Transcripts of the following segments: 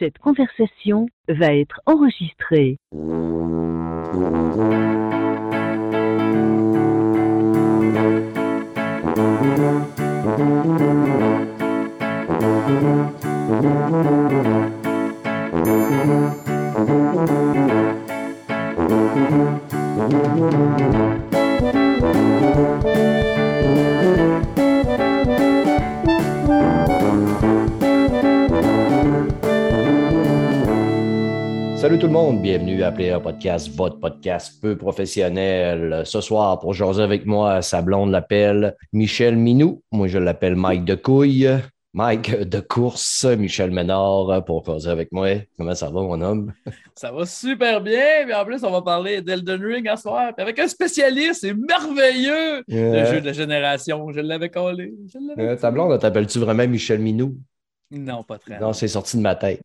Cette conversation va être enregistrée. Salut tout le monde, bienvenue à Player Podcast, votre podcast peu professionnel. Ce soir, pour jaser avec moi, sa blonde l'appelle Michel Minou. Moi, je l'appelle Mike de Couille. Mike de course, Michel Ménard pour causer avec moi. Comment ça va, mon homme? Ça va super bien. Mais en plus, on va parler d'Elden Ring ce soir. Puis avec un spécialiste, c'est merveilleux. Le jeu de génération, je l'avais collé. Je l'avais Euh, ta blonde, t'appelles-tu vraiment Michel Minou? Non, pas très. Non, c'est sorti de ma tête.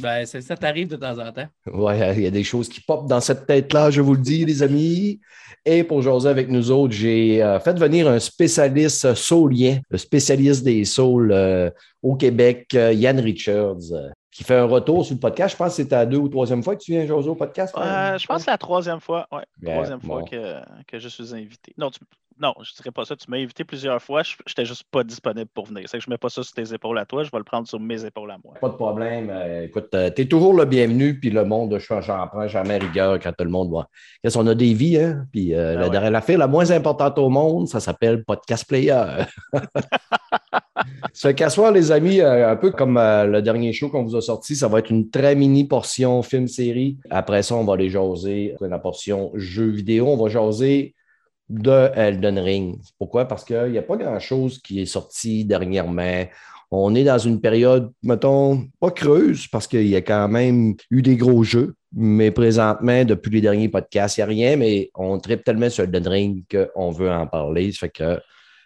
Ben, c'est- ça t'arrive de temps en temps. Ouais, il y a des choses qui popent dans cette tête-là, je vous le dis, les amis. Et pour jaser avec nous autres, j'ai euh, fait venir un spécialiste saulien, le spécialiste des saules euh, au Québec, euh, Yann Richards, euh, qui fait un retour sur le podcast. Je pense que c'est ta deux ou troisième fois que tu viens jaser au podcast. je pense que c'est la troisième fois, ouais, troisième bon. fois que, que je suis invité. Non, tu- non, je ne dirais pas ça. Tu m'as invité plusieurs fois. Je n'étais juste pas disponible pour venir. C'est que je ne mets pas ça sur tes épaules à toi. Je vais le prendre sur mes épaules à moi. Pas de problème. Euh, écoute, tu es toujours le bienvenu, puis le monde, je- j'en prends jamais rigueur quand tout le monde va. Qu'est-ce qu'on a des vies, hein? Puis euh, Ah la, ouais. dernière affaire la moins importante au monde, ça s'appelle Podcast Player. Qu'à soir, les amis, euh, un peu comme euh, le dernier show qu'on vous a sorti, ça va être une très mini portion film-série. Après ça, on va aller jaser la portion jeux vidéo. On va jaser de Elden Ring. Pourquoi? Parce qu'il n'y a pas grand-chose qui est sorti dernièrement. On est dans une période, mettons, pas creuse, parce qu'il y a quand même eu des gros jeux. Mais présentement, depuis les derniers podcasts, il n'y a rien, mais on tripe tellement sur Elden Ring qu'on veut en parler. Ça fait que.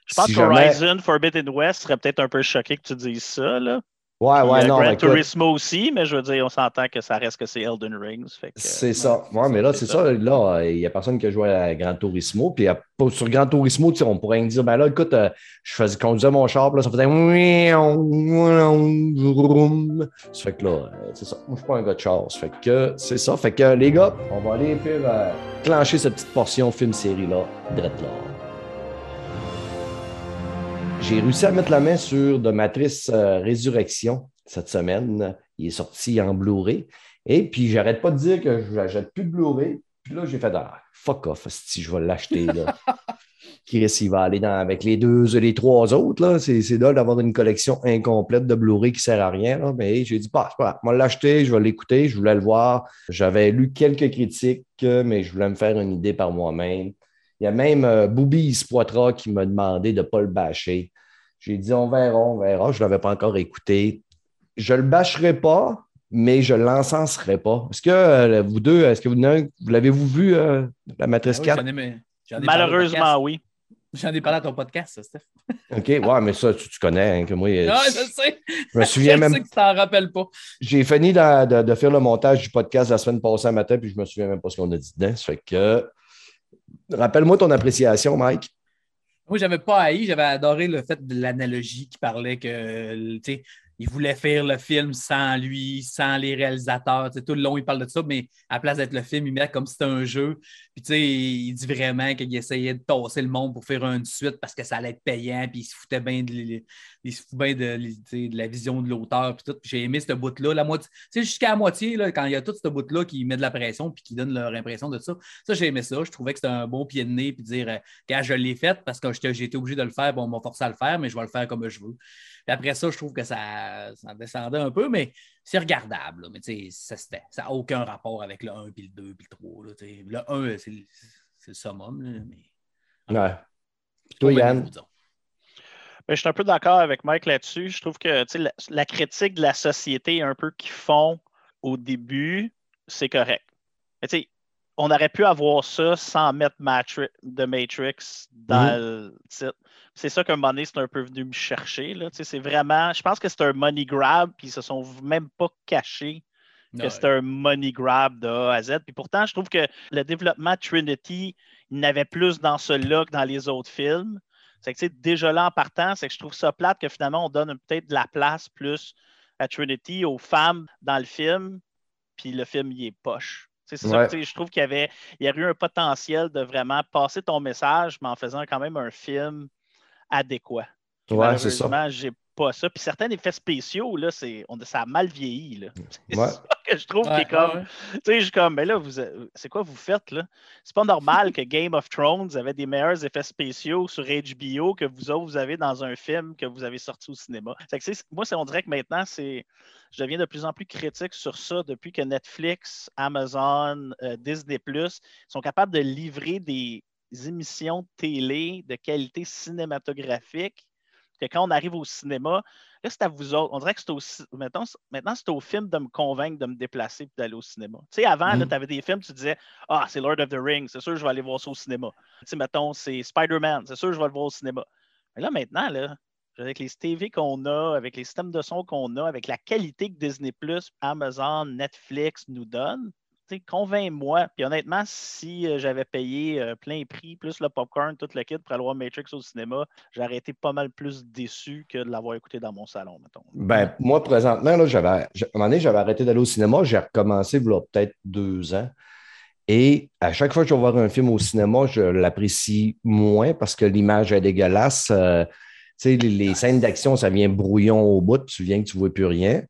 Je pense si que jamais- Horizon Forbidden West serait peut-être un peu choqué que tu dises ça. Là. Ouais, ouais, euh, non, Gran écoute, Turismo aussi, mais je veux dire, on s'entend que ça reste que c'est Elden Rings. C'est ça. Ouais, mais là, c'est ça. Là, il n'y a personne qui a joué à Gran Turismo. Puis pas- sur Gran Turismo, on pourrait me dire, ben là, écoute, euh, je faisais conduisais mon char, puis là, ça faisait. Ça fait que là, euh, c'est ça. Moi, je suis pas un gars de char. Ça fait que c'est ça. Fait que les gars, on va aller faire euh, clencher cette petite portion film-série-là, drette là. J'ai réussi à mettre la main sur The Matrice euh, Résurrection cette semaine. Il est sorti en Blu-ray. Et puis, j'arrête pas de dire que je n'achète plus de Blu-ray. Puis là, j'ai fait ah, fuck off, si je vais l'acheter. là. Chris, il va aller dans, avec les deux, les trois autres. là. C'est c'est drôle d'avoir une collection incomplète de Blu-ray qui sert à rien. là. Mais j'ai dit, bah, c'est pas grave, je vais l'acheter, je vais l'écouter, je voulais le voir. J'avais lu quelques critiques, mais je voulais me faire une idée par moi-même. Il y a même euh, Booby Spoitra qui m'a demandé de ne pas le bâcher. J'ai dit, on verra, on verra. Je ne l'avais pas encore écouté. Je ne le bâcherai pas, mais je ne l'encenserai pas. Est-ce que euh, vous deux, est-ce que vous, vous l'avez-vous vu, euh, la Matrice Ah oui, 4? j'en ai- mais- j'en ai parlé au Malheureusement, oui. J'en ai parlé à ton podcast, ça, Steph. OK, ouais, mais ça, tu, tu connais, hein, que moi, euh, Non, je sais. je me souviens je même. sais que tu t'en rappelles pas. J'ai fini de, de- de faire le montage du podcast la semaine passée un matin, puis je me souviens même pas ce qu'on a dit dedans. Ça fait que. Rappelle-moi ton appréciation, Mike. Moi, j'avais pas haï, j'avais adoré le fait de l'analogie qui parlait que, il voulait faire le film sans lui, sans les réalisateurs. Tout le long, il parle de ça, mais à la place d'être le film, il met comme si c'était un jeu. Puis, il dit vraiment qu'il essayait de tasser le monde pour faire une suite parce que ça allait être payant, puis il se foutait bien de, il se bien de, la vision de l'auteur. Puis tout. J'ai aimé ce bout-là. La moitié, jusqu'à la moitié, là, quand il y a tout ce bout-là qui met de la pression, puis qui donne leur impression de ça. Ça, j'ai aimé ça. Je trouvais que c'était un bon pied de nez, puis dire, euh, quand je l'ai fait, parce que j'ai été obligé de le faire, bon, on m'a forcé à le faire, mais je vais le faire comme je veux. Puis après ça, je trouve que ça, ça descendait un peu, mais c'est regardable. là. Mais tu sais, ça n'a aucun rapport avec le 1, puis le 2, puis le 3. là, tu sais. le 1, c'est le, summum. Là, mais... Ouais. Toi, Yann? Ben, je suis un peu d'accord avec Mike là-dessus. Je trouve que tu sais, la, la critique de la société un peu qu'ils font au début, c'est correct. Mais tu sais, on aurait pu avoir ça sans mettre Matri- The Matrix dans le titre. C'est ça qu'un moment donné, c'est un peu venu me chercher. Là. C'est vraiment, je pense que c'est un money grab, puis ils se sont même pas cachés que c'était un money grab de A à Z. Puis pourtant, je trouve que le développement de Trinity, il n'avait plus dans celui-là que dans les autres films. C'est que déjà là en partant, c'est que je trouve ça plate que finalement on donne peut-être de la place plus à Trinity aux femmes dans le film, puis le film, il est poche. C'est Ouais. je trouve qu'il y avait il y a eu un potentiel de vraiment passer ton message, mais en faisant quand même un film adéquat. Ouais, c'est ça. J'ai pas ça. Puis certains effets spéciaux, là, c'est, on, ça a mal vieilli. Là. C'est Ouais. ça que je trouve qui est comme. ouais. Tu sais, je suis comme, mais là, vous, c'est quoi vous faites, là? C'est pas normal que Game of Thrones avait des meilleurs effets spéciaux sur HBO que vous autres, vous avez dans un film que vous avez sorti au cinéma. Fait que, c'est- moi, c'est, on dirait que maintenant, c'est, je deviens de plus en plus critique sur ça depuis que Netflix, Amazon, euh, Disney Plus sont capables de livrer des émissions de télé de qualité cinématographique que quand on arrive au cinéma, là, c'est à vous autres. On dirait que c'est au, maintenant, maintenant, c'est au film de me convaincre de me déplacer et d'aller au cinéma. Tu sais, avant, Mhm. tu avais des films, tu disais Ah, c'est Lord of the Rings, c'est sûr, je vais aller voir ça au cinéma. Tu sais, mettons, c'est Spider-Man, c'est sûr, je vais le voir au cinéma. Mais là, maintenant, là, avec les TV qu'on a, avec les systèmes de son qu'on a, avec la qualité que Disney, Amazon, Netflix nous donnent, convainc-moi. Puis honnêtement, si euh, j'avais payé euh, plein prix, plus le popcorn, tout le kit pour aller voir Matrix au cinéma, j'aurais été pas mal plus déçu que de l'avoir écouté dans mon salon, mettons. Ben, moi, présentement, là, j'avais, à un moment donné, j'avais arrêté d'aller au cinéma. J'ai recommencé, a peut-être deux ans. Et à chaque fois que je vais voir un film au cinéma, je l'apprécie moins parce que l'image est dégueulasse. Euh, les, les scènes d'action, ça vient brouillon au bout. Tu viens que tu ne vois plus rien.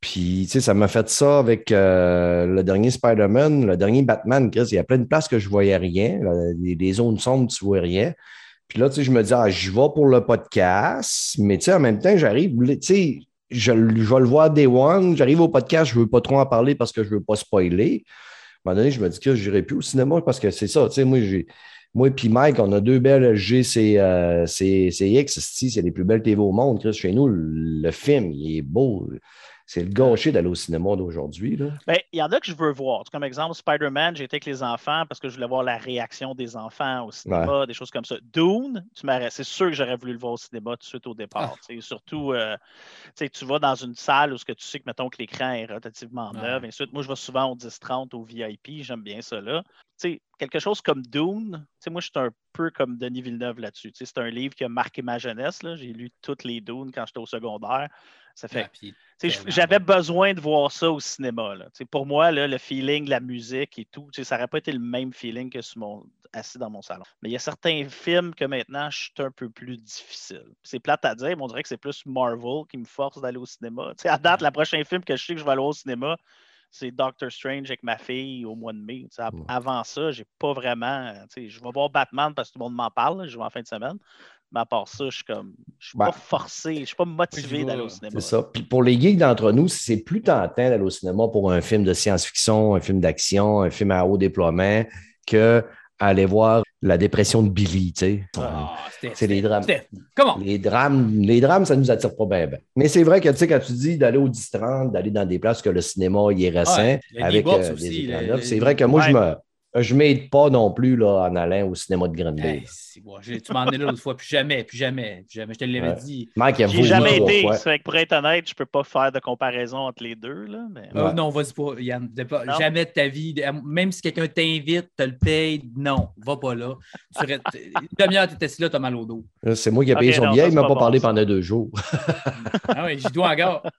Puis, tu sais, ça m'a fait ça avec euh, le dernier Spider-Man, le dernier Batman, Chris. Il y a plein de places que je voyais rien. Les, zones sombres, tu vois rien. Puis là, tu sais, je me dis, ah, je vais pour le podcast, mais tu sais, en même temps, j'arrive, tu sais, je, vais le voir Day One, j'arrive au podcast, je ne veux pas trop en parler parce que je ne veux pas spoiler. À un moment donné, je me dis que je n'irai plus au cinéma parce que c'est ça, tu sais, moi. Moi et Mike, on a deux belles C, euh, C'est les plus belles TV au monde. Chris. Chez nous, le film, il est beau. C'est le gâché d'aller au cinéma d'aujourd'hui. là. Ben, il y en a que je veux voir. Comme exemple, Spider-Man, j'ai été avec les enfants parce que je voulais voir la réaction des enfants au cinéma, des choses comme ça. Dune, c'est sûr que j'aurais voulu le voir au cinéma tout de suite au départ. sais. Surtout, euh, tu sais, tu vas dans une salle où ce que tu sais que, mettons, que l'écran est relativement Ouais. neuf. Et ensuite, moi, je vais souvent au 10-30, au VIP. J'aime bien ça là. Tu sais, quelque chose comme Dune, tu sais, moi, je suis un peu comme Denis Villeneuve là-dessus. Tu sais, C'est un livre qui a marqué ma jeunesse. là. J'ai lu toutes les Dunes quand j'étais au secondaire. Ça fait Ah, tu sais, J'avais besoin de voir ça au cinéma. là. Tu sais, Pour moi, là, le feeling, la musique et tout, ça n'aurait pas été le même feeling que sur mon, assis dans mon salon. Mais il y a certains films que maintenant, je suis un peu plus difficile. C'est plate à dire, mais on dirait que c'est plus Marvel qui me force d'aller au cinéma. À date, le prochain film que je sais que je vais aller au cinéma, c'est Doctor Strange avec ma fille au mois de mai. Ouais. Avant ça, j'ai pas vraiment. tu sais, Je vais voir Batman parce que tout le monde m'en parle. Je vais en fin de semaine. Mais à part ça, je suis comme. Je suis Ben, pas forcé, je suis pas motivé d'aller au cinéma. C'est ça. Puis pour les geeks d'entre nous, c'est plus tentant d'aller au cinéma pour un film de science-fiction, un film d'action, un film à haut déploiement que aller voir la dépression de Billy, tu sais. Ah, C'est les drames. Comment? Les drames, les drames, ça ne nous attire pas bien. Mais c'est vrai que, tu sais, quand tu dis d'aller au 10-30, d'aller dans des places que le cinéma il est récent, avec euh, aussi, des écrans c'est vrai que moi, je me je m'aide pas non plus là, en allant au cinéma de Green Bay. Hey, bon, tu m'en es là l'autre fois, plus jamais, plus jamais, plus jamais. Je te l'avais Ouais. dit. Mike, il a J'ai jamais été. pour être honnête, je peux pas faire de comparaison entre les deux. Là, mais... Euh, non, vas-y pas, Yann. de pas- Non. Jamais de ta vie. Même si quelqu'un t'invite, te le paye, non, va pas là. Tu restes- Une demi-heure, tu étais assis là, tu as mal au dos. C'est moi qui ai payé son non, billet, il m'a pas pas bon, parlé ça. pendant deux jours. Ah oui, j'y dois encore. Ouais.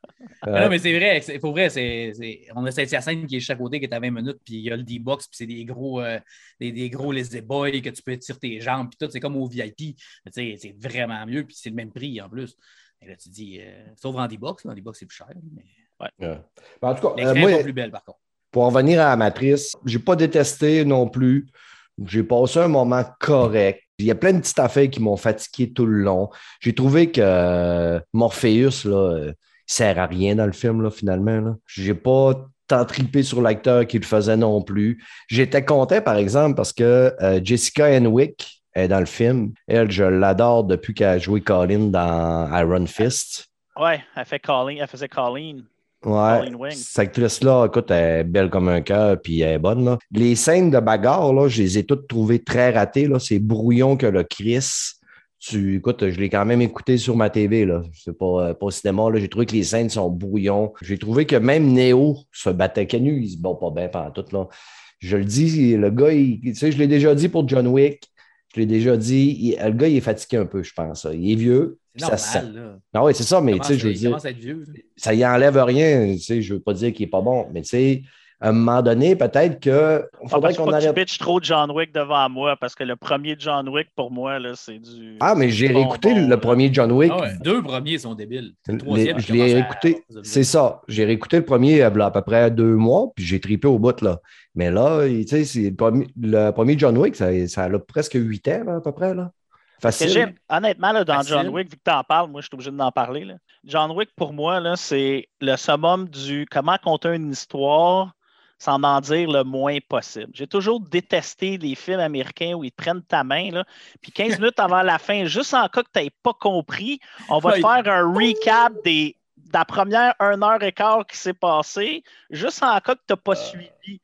Ah non, mais c'est vrai, c'est- pour vrai, c'est, on a Saint-Hyacinthe qui est à côté, qui est à 20 minutes, puis il y a le D-Box, puis c'est des gros, euh, des, des gros lazy boys que tu peux tirer tes jambes, puis tout, c'est comme au VIP. C'est vraiment mieux, puis c'est le même prix en plus. Et là, tu dis, euh, sauf en D-Box, en D-Box, c'est plus cher. Mais Ouais. Ben, en tout cas, euh, moi, plus belle, par contre. pour en revenir à la matrice, j'ai pas détesté non plus. J'ai passé un moment correct. Il y a plein de petites affaires qui m'ont fatigué tout le long. J'ai trouvé que Morpheus, là, il sert à rien dans le film, là, finalement. Là. J'ai pas tant tripé sur l'acteur qu'il le faisait non plus. J'étais content, par exemple, parce que euh, Jessica Henwick est dans le film. Elle, je l'adore depuis qu'elle a joué Colin dans Iron Fist. Ouais, elle, fait Colleen, elle faisait Colleen. Ouais, Colleen cette actrice-là, écoute, elle est belle comme un cœur, puis elle est bonne. Là. Les scènes de bagarre, là, je les ai toutes trouvées très ratées. C'est brouillon que le Chris. Tu, écoute, je l'ai quand même écouté sur ma TV. Là. C'est pas, euh, pas au cinéma. Là. J'ai trouvé que les scènes sont brouillons. J'ai trouvé que même Neo se battait Canu, il se bat pas bien pendant tout. Là. Je le dis, le gars, il- tu sais, je l'ai déjà dit pour John Wick. Je l'ai déjà dit, il- le gars, il est fatigué un peu, je pense. Il est vieux. C'est ça là. Ah oui, c'est ça, mais tu sais, je veux dire, ça y enlève rien. Tu sais, je veux pas dire qu'il est pas bon, mais tu sais, à un moment donné, peut-être que Ah, faudrait qu'on faut pas que tu arrête. pitches trop de John Wick devant moi parce que le premier John Wick, pour moi, là, c'est du. Ah, mais j'ai réécouté le premier John Wick. Ah ouais, deux premiers sont débiles. Le Les- troisième, je il l'ai à- réécouté. C'est ça. J'ai réécouté le premier euh, à peu près deux mois, puis j'ai tripé au bout. Là. Mais là, il- tu sais, c'est le premier, le premier John Wick, ça, ça a presque huit ans, là, à peu près. Là. Facile. honnêtement, là, dans Facile. John Wick, vu que tu en parles, moi, je suis obligé d'en parler. là. John Wick, pour moi, là, c'est le summum du comment conter une histoire sans en dire le moins possible. J'ai toujours détesté les films américains où ils te prennent ta main, là, puis 15 minutes avant la fin, juste en cas que tu n'aies pas compris, on va te faire un recap des, de la première 1 heure et quart qui s'est passé, juste en cas que tu n'as pas suivi. Tu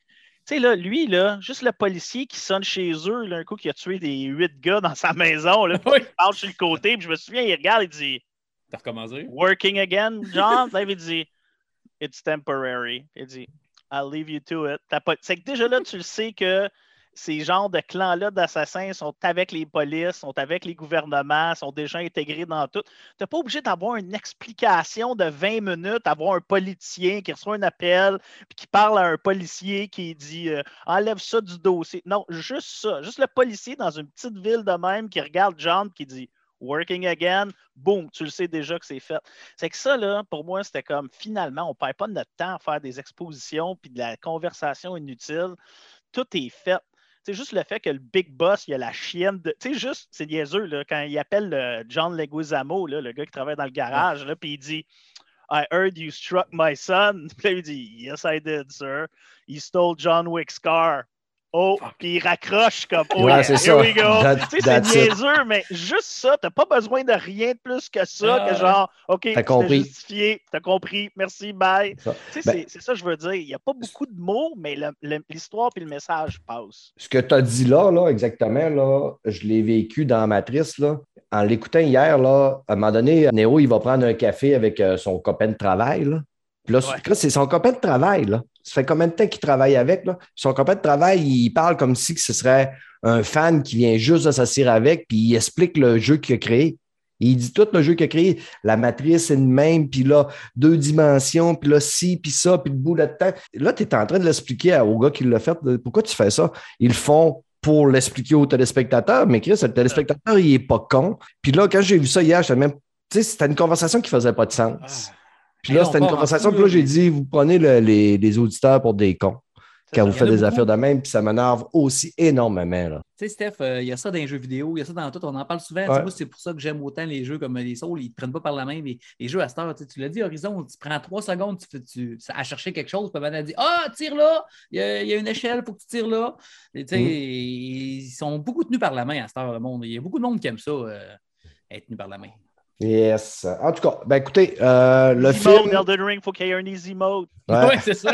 sais, là, lui, là, juste le policier qui sonne chez eux, là, un coup qui a tué des huit gars dans sa maison, là, Oui. il parle sur le côté, puis je me souviens, il regarde, il dit T'as recommencé? Working again, John? Il dit It's temporary. Il dit I'll leave you to it. C'est que déjà là, tu le sais que ces genres de clans-là d'assassins sont avec les polices, sont avec les gouvernements, sont déjà intégrés dans tout. Tu n'es pas obligé d'avoir une explication de 20 minutes, d'avoir un politicien qui reçoit un appel, puis qui parle à un policier qui dit euh, enlève ça du dossier. Non, juste ça. Juste le policier dans une petite ville de même qui regarde John qui dit Working again, boum, tu le sais déjà que c'est fait. C'est que ça, là, pour moi, c'était comme finalement, on ne perd pas notre temps à faire des expositions puis de la conversation inutile. Tout est fait. C'est juste le fait que le big boss, il y a la chienne de. Tu sais, juste, c'est niaiseux, là, quand il appelle John Leguizamo, le gars qui travaille dans le garage, puis il dit I heard you struck my son. Puis là, il dit Yes, I did, sir. He stole John Wick's car. Oh, puis il raccroche comme Oh, Ouais, yeah, c'est here ça. we go. That- Tu sais, c'est niaiseux, mais juste ça, t'as pas besoin de rien de plus que ça, Ah, que ouais. genre, OK, T'as compris. justifié, t'as compris, merci, bye. Ça. Tu sais, Ben- c'est- c'est ça que je veux dire. Il n'y a pas beaucoup de mots, mais l'histoire puis le message passent. Ce que tu as dit là, là, exactement, là, je l'ai vécu dans Matrice. Là. En l'écoutant hier, là, à un moment donné, Néo, il va prendre un café avec euh, son copain de travail. Là. Puis là, Ouais. là, c'est son copain de travail. Là. Ça fait combien de temps qu'il travaille avec? Là? Son copain de travail, il parle comme si ce serait un fan qui vient juste de s'asseoir avec, puis il explique le jeu qu'il a créé. Il dit tout le jeu qu'il a créé. La matrice est une même, puis là, deux dimensions, puis là, ci, puis ça, puis le bout là-dedans. Là, tu es en train de l'expliquer au gars qui l'a fait. de- Pourquoi tu fais ça? Ils le font pour l'expliquer au téléspectateur, mais Chris, le téléspectateur, il est pas con. Puis là, quand j'ai vu ça hier, j'étais même. Tu sais, c'était une conversation qui faisait pas de sens. Ah. Puis là, c'était une conversation, puis là, j'ai dit, vous prenez le- les, les auditeurs pour des cons quand vous faites des beaucoup. affaires de même, puis ça m'énerve aussi énormément. Là. Tu sais, Steph, euh, il y a ça dans les jeux vidéo, il y a ça dans tout, on en parle souvent. Ouais. Moi, c'est pour ça que j'aime autant les jeux comme les Souls, ils ne te prennent pas par la main. Mais les jeux à cette heure, tu l'as dit, Horizon, tu prends trois secondes tu tu, à chercher quelque chose, puis maintenant, dit Ah, tire là, il y, a, il y a une échelle, faut que tu tires là. Et, Mm. Ils sont beaucoup tenus par la main à cette heure, le monde. Il y a beaucoup de monde qui aime ça, euh, être tenu par la main. Yes. En tout cas, ben écoutez, euh, le easy film, mode, Elden Ring, faut qu'il y ait un easy mode. Ouais. Ouais, c'est ça.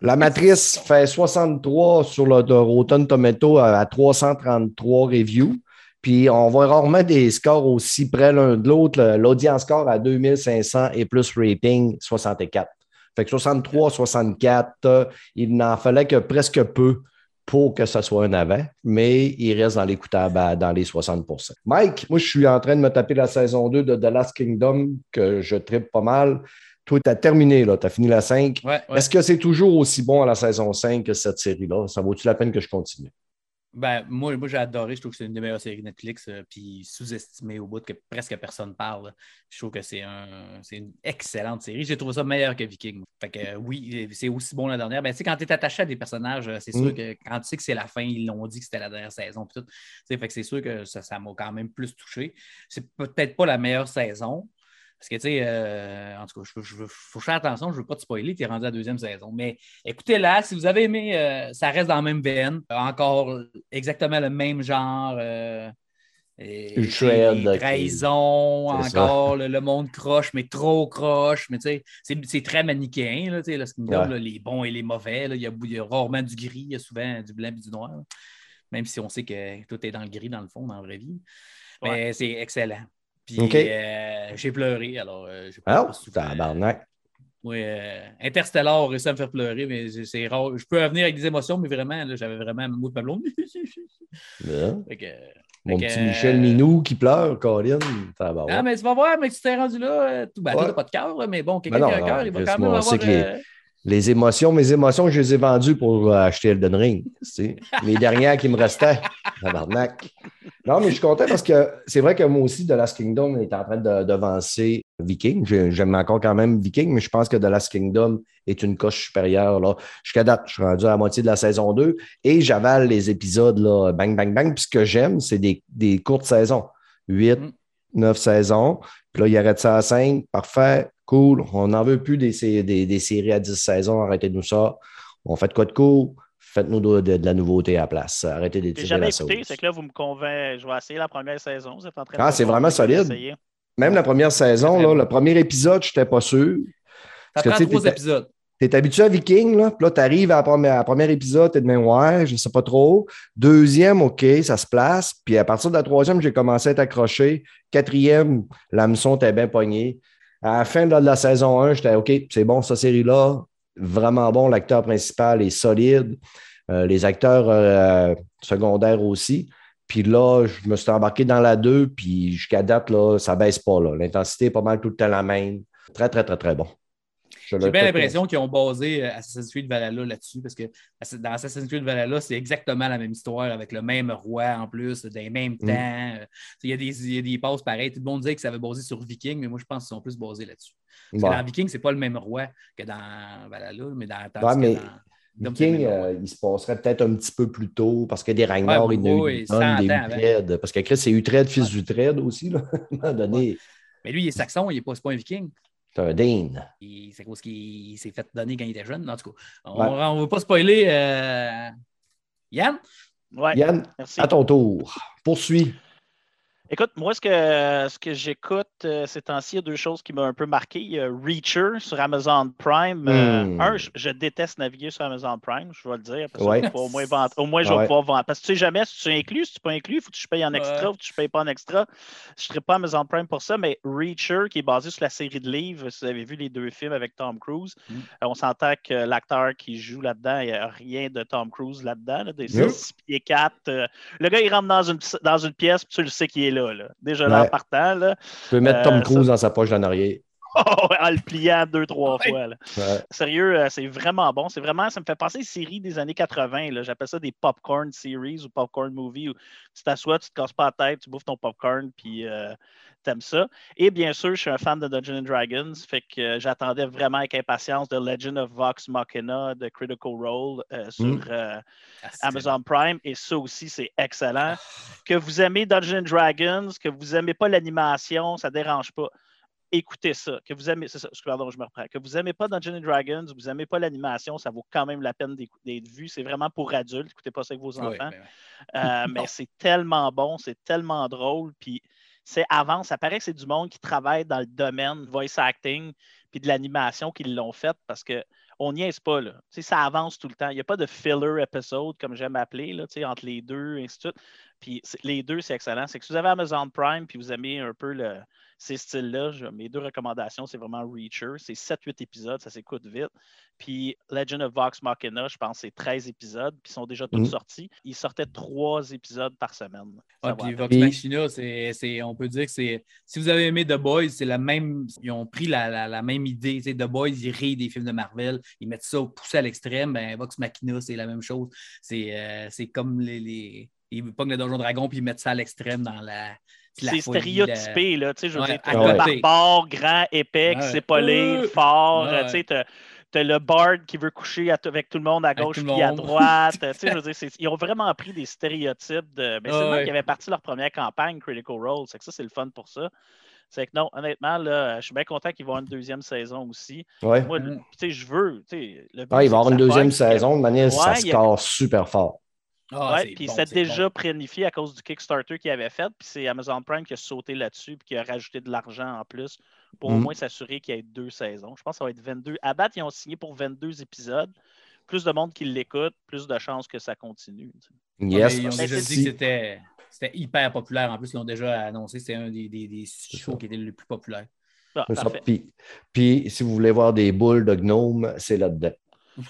La Matrice fait 63 sur le de Rotten Tomato à, à 333 reviews. Puis on voit rarement des scores aussi près l'un de l'autre. L'audience score à 2500 et plus rating 64. Fait que 63, 64, euh, il n'en fallait que presque peu pour que ce soit un avant, mais il reste dans l'écoutable à- dans les 60% Mike, moi, je suis en train de me taper la saison 2 de The Last Kingdom, que je tripe pas mal. Toi, tu as terminé, là, tu as fini la 5. Ouais, ouais. Est-ce que c'est toujours aussi bon à la saison 5 que cette série-là? Ça vaut-tu la peine que je continue? Ben, moi, moi j'ai adoré. Je trouve que c'est une des meilleures séries Netflix, euh, puis sous-estimée au bout de que presque personne parle. Je trouve que c'est un, une excellente série. J'ai trouvé ça meilleur que Viking. Fait que euh, oui, c'est aussi bon la dernière. Ben, tu sais, quand tu es attaché à des personnages, euh, c'est sûr Mm. que quand tu sais que c'est la fin, ils l'ont dit que c'était la dernière saison. tout. Fait que c'est sûr que ça ça m'a quand même plus touché. C'est peut-être pas la meilleure saison. Parce que, tu sais, euh, en tout cas, je, je, faut faire attention, je ne veux pas te spoiler, tu es rendu à la deuxième saison. Mais écoutez-la, si vous avez aimé, euh, ça reste dans la même veine. Encore exactement le même genre. euh, et- les trahisons, encore le, le monde croche, mais trop croche. Mais tu sais, c'est- c'est très manichéen, là, tu sais, là, ce qui me donne, Ouais. là, les bons et les mauvais. Il, y a, il y a rarement du gris, il y a souvent du blanc et du noir. là. Même si on sait que tout est dans le gris, dans le fond, dans la vraie vie. Mais c'est excellent. Puis euh, j'ai pleuré, alors euh, j'ai Ah, pas souvent. tabarnak. Moi, euh, Interstellar a réussi à me faire pleurer, mais c'est- rare. Je peux revenir avec des émotions, mais vraiment, là, j'avais vraiment un mot de ma blonde. Fait que- Mon fait petit que, Michel euh, Minou qui pleure, va Ah, mais tu vas voir, mais tu t'es rendu là. euh, Tout, toi, Ouais. pas de cœur, mais bon, quelqu'un Ben qui a un cœur, il va quand même avoir. les- euh, Les émotions, mes émotions, je les ai vendues pour euh, acheter Elden Ring. tu sais. Les dernières qui me restaient. Tabarnak. Non, mais je suis content parce que c'est vrai que moi aussi, The Last Kingdom est en train de devancer Viking. J'ai- J'aime encore quand même Viking, mais je pense que The Last Kingdom est une coche supérieure. Là. Jusqu'à date, je suis rendu à la moitié de la saison 2 et j'avale les épisodes là, bang, bang, bang. Puis ce que j'aime, c'est des, des courtes saisons. 8, Mm. 9 saisons. Puis là, il arrête ça à 5. Parfait, cool. On n'en veut plus des, des, des séries à 10 saisons. Arrêtez-nous ça. On fait de quoi de cool? Faites-nous de, de- de la nouveauté à la place. Arrêtez J'ai d'étirer jamais la écouté, sauce. c'est que là, vous me convainquez. Je vais essayer la première saison. Vous êtes en train de Ah, c'est vraiment solide. Même la première saison, là, le premier épisode, je n'étais pas sûr. Ça Parce que, prend trois épisodes. Tu es habitué à Viking, là, puis là, tu arrives à la première, à la premier épisode, tu es de même, ouais, je ne sais pas trop. Deuxième, OK, ça se place. Puis à partir de la troisième, j'ai commencé à être accroché. Quatrième, l'hameçon était bien pogné. À la fin de la, saison 1, j'étais OK, c'est bon, cette série-là, vraiment bon. L'acteur principal est solide. Euh, les acteurs euh, secondaires aussi. Puis là, je me suis embarqué dans la 2, puis jusqu'à date, là, ça baisse pas. L'intensité est pas mal tout le temps la même. Très, très, très, très bon. J'ai bien l'impression qu'ils ont basé euh, Assassin's Creed Valhalla là-dessus, parce que dans Assassin's Creed Valhalla, c'est exactement la même histoire avec le même roi en plus, des mêmes temps. Mm. Euh, Il y, a des, il y a des passes pareilles. Tout le monde disait que ça avait basé sur Viking, mais moi, je pense qu'ils sont plus basés là-dessus. Parce que Ouais. dans Viking, c'est pas le même roi que dans Valhalla, mais dans. Ouais, mais dans- Viking, euh, il se passerait peut-être un petit peu plus tôt parce que des Ragnar, Ouais, il y en a eu oui, des tonnes, 100 des ans avant. Uhtred. Parce que Chris, c'est Uhtred, fils d'Uhtred aussi. Là. À un moment donné, Mais lui, il est saxon, il n'est pas un Viking. C'est un Dane. Il- C'est à cause qu'il s'est fait donner quand il était jeune. En tout cas, on Ouais. ne veut pas spoiler. euh, Yann? Ouais, Yann, merci. à ton tour. Poursuis. Écoute, moi, ce que, ce que j'écoute euh, ces temps-ci, il y a deux choses qui m'ont un peu marqué. Il y a Reacher sur Amazon Prime. Euh, Hmm. un, je, je déteste naviguer sur Amazon Prime, je vais le dire. Parce que Ouais. au moins, vendre- au moins, je vais pouvoir vendre. Parce que tu sais jamais si tu es inclus, si tu n'es pas inclus, il faut que tu payes en extra, Ouais. faut que tu ne payes pas en extra. Je ne serai pas Amazon Prime pour ça, mais Reacher, qui est basé sur la série de livres, si vous avez vu les deux films avec Tom Cruise, Hmm. euh, on s'entend que l'acteur qui joue là-dedans, il n'y a rien de Tom Cruise là-dedans. là, des Nope. 6 pieds 4. euh, le gars, il rentre dans une, dans une pièce, puis tu le sais qu'il est là. là. Déjà là, Ouais. en partant, là, Tu peux mettre Euh, Tom ça- Cruise dans sa poche d'en arrière. En le pliant deux, trois Ouais. fois. là. Ouais. Sérieux, euh, c'est vraiment bon. C'est vraiment, ça me fait penser aux séries des années 80. là. J'appelle ça des popcorn series ou popcorn movies où tu t'assois, tu te casses pas la tête, tu bouffes ton popcorn, puis euh, t'aimes ça. Et bien sûr, je suis un fan de Dungeons and Dragons, fait que euh, j'attendais vraiment avec impatience The Legend of Vox Machina de Critical Role euh, sur Mm. euh, Ah, Amazon Prime. Et ça aussi, c'est excellent. Que vous aimez Dungeons and Dragons, que vous aimez pas l'animation, ça dérange pas. Écoutez ça. Que vous aimez, c'est ça, pardon, je me reprends. Que vous aimez pas Dungeons Dragons, vous aimez pas l'animation, ça vaut quand même la peine d'être vu. C'est vraiment pour adultes. Écoutez pas ça avec vos enfants. Ben ouais. Euh, mais c'est tellement bon, c'est tellement drôle. Puis c'est avant, ça paraît que c'est du monde qui travaille dans le domaine voice acting puis de l'animation qui l'ont fait parce que on n'y est pas. Là. Tu sais, ça avance tout le temps. Il n'y a pas de filler episode, comme j'aime appeler, là, entre les deux, et ainsi de suite. Puis les deux, c'est excellent. C'est que si vous avez Amazon Prime puis vous aimez un peu le, ces styles-là, je- mes deux recommandations, c'est vraiment Reacher. C'est 7-8 épisodes, ça s'écoute vite. Puis Legend of Vox Machina, je pense que c'est 13 épisodes, puis ils sont déjà tous Mhm. sortis. Ils sortaient trois épisodes par semaine. Va puis. Vox Machina, c'est, c'est- on peut dire que c'est. Si vous avez aimé The Boys, c'est la même. Ils ont pris la, la- la même idée. The Boys, ils rient des films de Marvel, ils mettent ça poussé à l'extrême. Ben, Vox Machina, c'est la même chose. C'est, euh, c'est comme les, les. Ils pognent le Donjon Dragon puis ils mettent ça à l'extrême dans la. C'est stéréotypé, là. Tu sais, je veux Ouais, dire, à t'as le côté. barbare, grand, épais, qui Euh, fort. ouais. Tu sais, t'as le bard qui veut coucher avec tout le monde à gauche puis à droite. tu sais, je veux dire, ils ont vraiment pris des stéréotypes de. Mais c'est Ah ouais. qui avait parti leur première campagne, Critical Role. C'est que ça, c'est le fun pour ça. C'est que non, honnêtement, là, je suis bien content qu'ils vont avoir une deuxième saison aussi. Ouais. Moi, Mhm. tu sais, je veux. tu sais, le but, Ah, il c'est va y avoir une deuxième saison. De manière, ça Ouais, a- casse super fort. Ah, Ouais, c'est puis bon, c'était c'est déjà bon. planifié à cause du Kickstarter qu'il avait fait, puis c'est Amazon Prime qui a sauté là-dessus, puis qui a rajouté de l'argent en plus pour au Mm. moins s'assurer qu'il y ait deux saisons. Je pense que ça va être 22. À date, ils ont signé pour 22 épisodes. Plus de monde qui l'écoute, plus de chances que ça continue. Yes. mais ils ont Mais déjà dit que c'était, c'était hyper populaire. En plus, ils ont déjà annoncé que c'était un des, des, des shows qui étaient les plus populaires. Ah. Puis, puis, si vous voulez voir des boules de gnome, c'est là-dedans.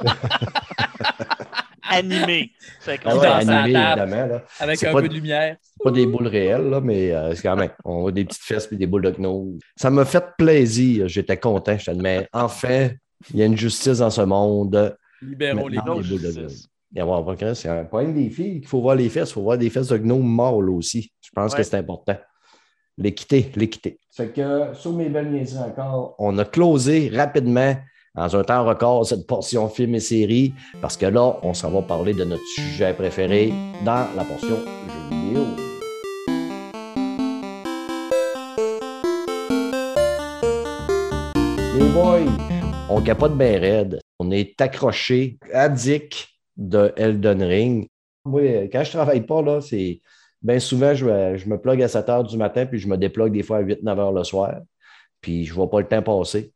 Animé. Fait qu'on Ah ouais, animé, évidemment. Là. Avec C'est un pas peu de- lumière. C'est pas des boules réelles, là, mais euh, c'est quand même. On a des petites fesses puis des boules de gnome. Ça m'a fait plaisir. J'étais content. Je te dis, mais enfin, il y a une justice dans ce monde. Libérons les Maintenant, gauches. les boules de C'est un problème des filles qu'il faut voir les fesses. Il faut voir des fesses de gnome mâles aussi. Je pense Ouais. que c'est important. L'équité, l'équité. Fait que sur mes belles niaiseries encore, on a closé rapidement dans un temps record cette portion film et série parce que là, on s'en va parler de notre sujet préféré dans la portion jeux vidéo. Les boys, on capote bien raide. On est accroché, addict de Elden Ring. Moi, quand je travaille pas, là, c'est bien souvent, je, me- plug à 7 heures du matin, puis je me déplogue des fois à 8-9 heures le soir. Puis je vois pas le temps passer.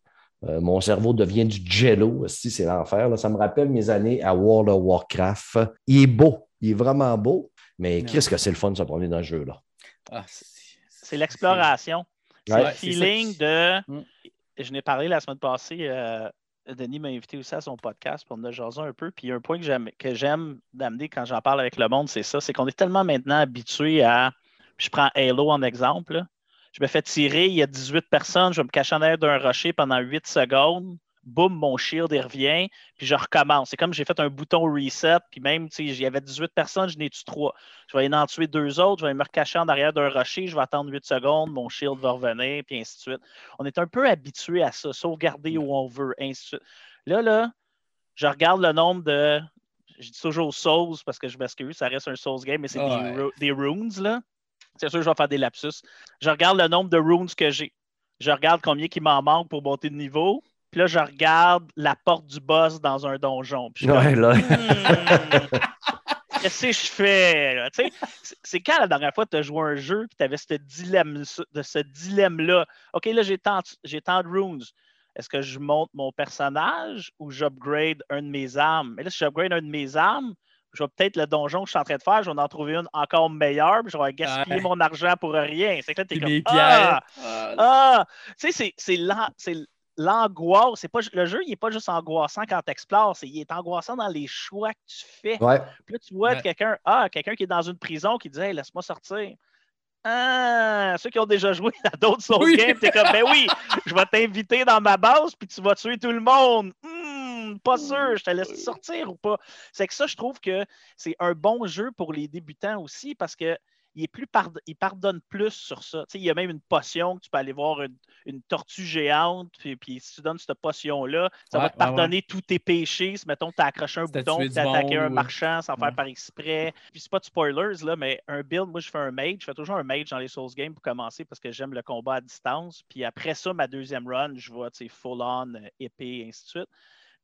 Euh, mon cerveau devient du jello. Si c'est l'enfer. Ça me rappelle mes années à World of Warcraft. Il est beau. Il est vraiment beau. Mais qu'est-ce que c'est le fun de se promener dans ce jeu-là? Ah, c'est- l'exploration. C'est Ouais. le feeling de. Mm. Je n'ai parlé la semaine passée. euh, Denis m'a invité aussi à son podcast pour me jaser un peu. Puis il y a un point que j'aime, que j'aime d'amener quand j'en parle avec le monde, c'est ça. C'est qu'on est tellement maintenant habitué à. Je prends Halo en exemple. là. Je me fais tirer, il y a 18 personnes, je vais me cacher en arrière d'un rocher pendant 8 secondes. Boum, mon shield il revient, puis je recommence. C'est comme j'ai fait un bouton reset, puis même, tu sais, il y avait 18 personnes, je n'ai tué 3. Je vais en tuer deux autres, je vais me recacher en arrière d'un rocher, je vais attendre 8 secondes, mon shield va revenir, puis ainsi de suite. On est un peu habitué à ça, sauvegarder où on veut, ainsi de suite. Là, là, je regarde le nombre de. Je dis toujours Souls parce que je m'excuse, ça reste un Souls game, mais c'est des, ouais. ru- des runes, là. C'est sûr que je vais faire des lapsus. Je regarde le nombre de runes que j'ai. Je regarde combien il m'en manque pour monter de niveau. Puis là, je regarde la porte du boss dans un donjon. Puis je Ouais, là. Hmm. Qu'est-ce que je fais? c'est- quand la dernière fois que tu as joué à un jeu et tu avais ce dilemme, de ce dilemme-là? OK, là, j'ai tant, j'ai tant de runes. Est-ce que je monte mon personnage ou j'upgrade un de mes armes? Mais là, si j'upgrade un de mes armes, je vais peut-être le donjon que je suis en train de faire, je vais en trouver une encore meilleure, puis je vais gaspiller Ouais. mon argent pour rien. C'est que là, t'es comme Ah! Ah, Ah! Tu sais, c'est- c'est l'an- c'est l'angoisse. C'est pas Le jeu, il n'est pas juste angoissant quand tu explores, il est angoissant dans les choix que tu fais. Ouais. Puis là, tu vois Ouais. quelqu'un, ah, quelqu'un qui est dans une prison qui dit Hey, laisse-moi sortir. Ah, ceux qui ont déjà joué à d'autres Souls Oui. games, t'es comme, ben oui, je vais t'inviter dans ma base, puis tu vas tuer tout le monde. Hmm, pas sûr, je te laisse sortir ou pas. C'est que ça, je trouve que c'est un bon jeu pour les débutants aussi parce que il, est plus pard- il pardonne plus sur ça. Tu sais, il y a même une potion que tu peux aller voir une, une tortue géante, puis, puis si tu donnes cette potion-là, ça Ouais, va te ouais, pardonner tous tes péchés. Si, mettons, tu as accroché un bouton, tu as attaqué monde, un marchand sans faire par exprès. Puis c'est pas de spoilers, là, mais un build, moi je fais un mage, je fais toujours un mage dans les Souls Games pour commencer parce que j'aime le combat à distance. Puis après ça, ma deuxième run, je vois full-on, euh, épée, et ainsi de suite.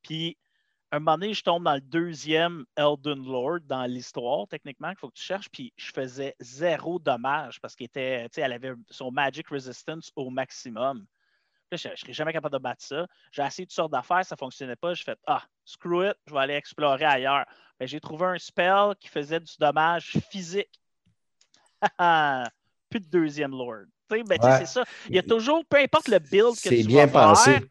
Puis un moment donné, je tombe dans le deuxième Elden Lord dans l'histoire, techniquement, qu'il faut que tu cherches. Puis je faisais zéro dommage parce qu'elle était, elle avait son Magic Resistance au maximum. Là, je ne serais jamais capable de battre ça. J'ai essayé toutes sortes d'affaires, ça ne fonctionnait pas. J'ai fait Ah, screw it, je vais aller explorer ailleurs. Ben, j'ai trouvé un spell qui faisait du dommage physique. Plus de deuxième Lord. Tu sais, ben, Ouais. c'est ça. Il y a toujours, peu importe le build que C'est tu bien vas pensé. faire,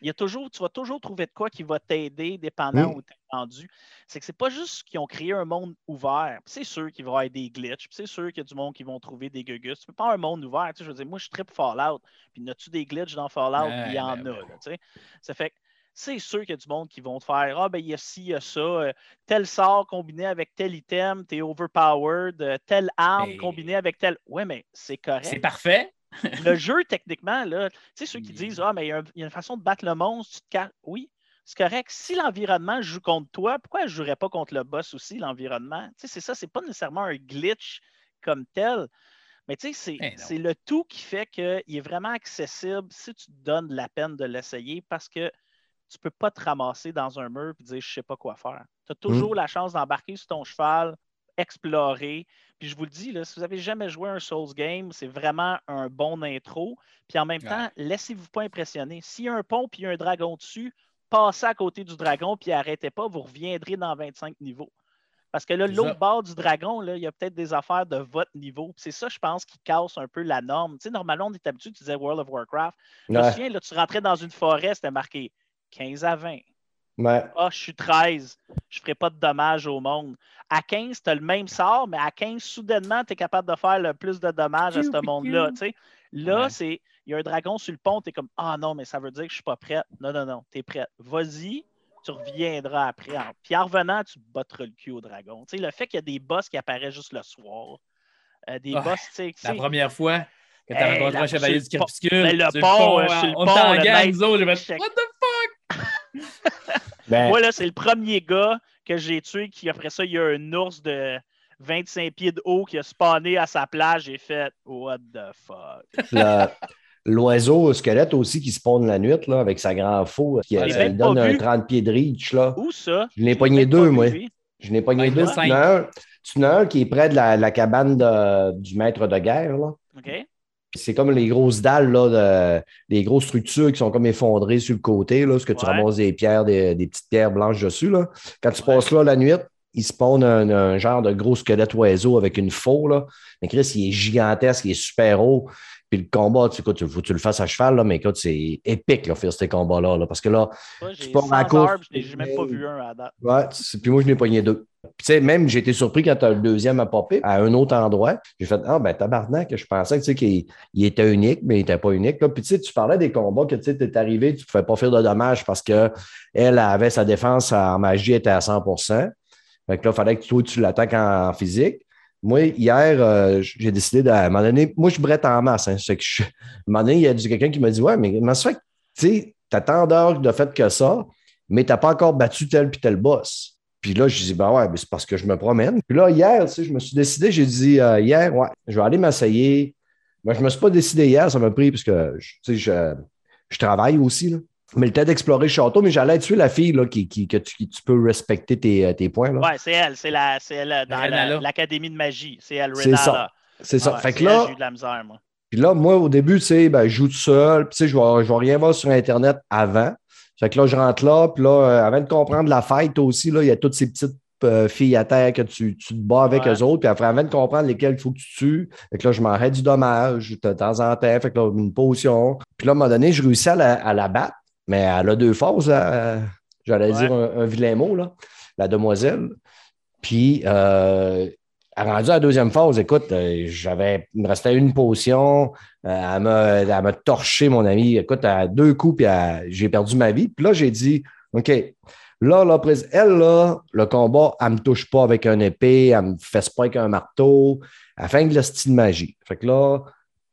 il y a toujours, tu vas toujours trouver de quoi qui va t'aider dépendant Mm. où tu es rendu. C'est que c'est pas juste qu'ils ont créé un monde ouvert. C'est sûr qu'il va y avoir des glitches. puis C'est sûr qu'il y a du monde qui vont trouver des gugus. Tu peux pas avoir un monde ouvert. Tu sais, je veux dire, moi, je tripe Fallout. Puis, n'as-tu des glitches dans Fallout? Il y en ben a. ouais. là, tu sais. ça fait que c'est sûr qu'il y a du monde qui vont te faire Ah, ben, il y a ci, il y a ça. euh, tel sort combiné avec tel item, t'es overpowered. euh, telle arme Mais- combinée avec tel. Ouais, mais c'est correct C'est parfait. le jeu, techniquement, là, tu sais, ceux qui disent Ah, mais il y, a y une façon de battre le monstre, tu te caches. Oui, c'est correct. Si l'environnement joue contre toi, pourquoi je ne jouerais pas contre le boss aussi, l'environnement? Tu sais, c'est ça, c'est pas nécessairement un glitch comme tel. Mais tu sais, c'est- Eh le tout qui fait qu'il est vraiment accessible si tu te donnes la peine de l'essayer parce que tu ne peux pas te ramasser dans un mur et dire je ne sais pas quoi faire. Tu as toujours la chance d'embarquer sur ton cheval, explorer. Puis je vous le dis, là, si vous n'avez jamais joué un Souls game, c'est vraiment un bon intro. Puis en même Ouais. temps, laissez-vous pas impressionner. S'il y a un pont puis il y a un dragon dessus, passez à côté du dragon puis arrêtez pas, vous reviendrez dans 25 niveaux. Parce que là, l'autre bord du dragon, là, il y a peut-être des affaires de votre niveau. C'est ça, je pense, qui casse un peu la norme. Tu sais, normalement, on est habitué, tu disais World of Warcraft. Je me souviens, là, tu rentrais dans une forêt, c'était marqué 15 à 20. Ouais. Ah, je suis 13, je ne ferai pas de dommages au monde. À 15, tu as le même sort, mais à 15, soudainement, tu es capable de faire le plus de dommages à ce monde-là. piou. tu sais. Là, Ouais. c'est il y a un dragon sur le pont, tu es comme Ah non, mais ça veut dire que je suis pas prête. Non, non, non, tu es prête. Vas-y, tu reviendras après. Puis en revenant, tu botteras le cul au dragon. Tu sais, le fait qu'il y a des boss qui apparaissent juste le soir, euh, des Ouais. boss, tu sais, La première fois que tu as Hey, rencontré la- un chevalier du le pont- crépuscule. Ben, le pont, euh, sur le on pont, était en le gang, maître nous autres, j'ai fait. What the Ben, Moi, là, c'est le premier gars que j'ai tué qui, après ça, il y a un ours de 25 pieds de haut qui a spawné à sa plage. J'ai fait What the fuck? le- L'oiseau squelette aussi qui spawn la nuit là, avec sa grande faux, qui lui donne un vu. 30 pieds de reach. Là. Où ça? Je l'ai pogné deux, moi. Je n'ai pogné Ben, deux. Tu en as un- tu en as un qui est près de la, la cabane de- du maître de guerre. Là. OK? C'est comme les grosses dalles, là, de- des grosses structures qui sont comme effondrées sur le côté, là, ce que tu Ouais. ramasses des pierres, des, des petites pierres blanches dessus. Là. Quand tu Ouais. passes là la nuit, il spawn un, un genre de gros squelette oiseau avec une faux. Là. Mais Chris, il est gigantesque, il est super haut. Puis le combat, tu, écoute, faut que tu le fasses à cheval, là, mais écoute, c'est épique, là, faire ces combats-là. là, parce que là, J'ai pars 100 à la course, je n'ai même pas vu un à date. Ouais, puis moi, je n'ai pogné deux. Puis, tu sais, même, j'ai été surpris quand le deuxième a popé à un autre endroit. J'ai fait, ah, ben, tabarnak, je pensais, tu sais, qu'il il était unique, mais il n'était pas unique. Là. Puis, tu sais, tu parlais des combats que, tu sais, t'es arrivé, tu ne pouvais pas faire de dommages parce qu'elle avait sa défense en magie, était à 100 Fait que là, il fallait que toi, tu l'attaques en physique. Moi, hier, euh, j'ai décidé de, à un moment donné, moi, je brette en masse. Hein, que à un moment donné, il y a quelqu'un qui m'a dit, ouais, mais tu t'as tant d'heures de fait que ça, mais t'as pas encore battu tel puis tel boss. Puis là, je dis, ben ouais, c'est parce que je me promène. Puis là, hier, tu sais, je me suis décidé, j'ai dit, euh, hier, ouais, je vais aller m'essayer. Moi, je me suis pas décidé hier, ça m'a pris, parce que, tu sais, je, je travaille aussi, là. Mais le temps d'explorer le château, mais j'allais tuer la fille, là, qui, qui- que tu, qui tu peux respecter tes, euh, tes points, là. Ouais, c'est elle. C'est la, c'est elle euh, dans la- l'Académie de magie. C'est elle, C'est ça. C'est ça. Ouais, fait que là, J'ai eu de la misère, moi. Puis là, moi, au début, tu sais, ben, je joue tout seul. Puis, tu sais, je vais, je vais rien voir sur Internet avant. Fait que là, je rentre là. Puis là, euh, avant de comprendre la fête aussi, là, il y a toutes ces petites euh, filles à terre que tu, tu te bats avec Ouais. eux autres. Puis après, avant de comprendre lesquelles il faut que tu tues, fait que là, je m'arrête du dommage de temps en temps. Fait que là, une potion. Puis là, à un moment donné, je réussis à la, à la battre. Mais elle a deux phases. J'allais Ouais. dire un, un vilain mot, là, la demoiselle. Puis, euh, elle rendu à la deuxième phase, écoute, euh, j'avais, il me restait une potion. Euh, elle m'a torché, mon ami. Écoute, à deux coups, puis j'ai perdu ma vie. Puis là, j'ai dit, OK, là, là, elle, là, le combat, elle me touche pas avec un épée, elle me fesse pas avec un marteau. Elle fait de la style magie. Fait que là,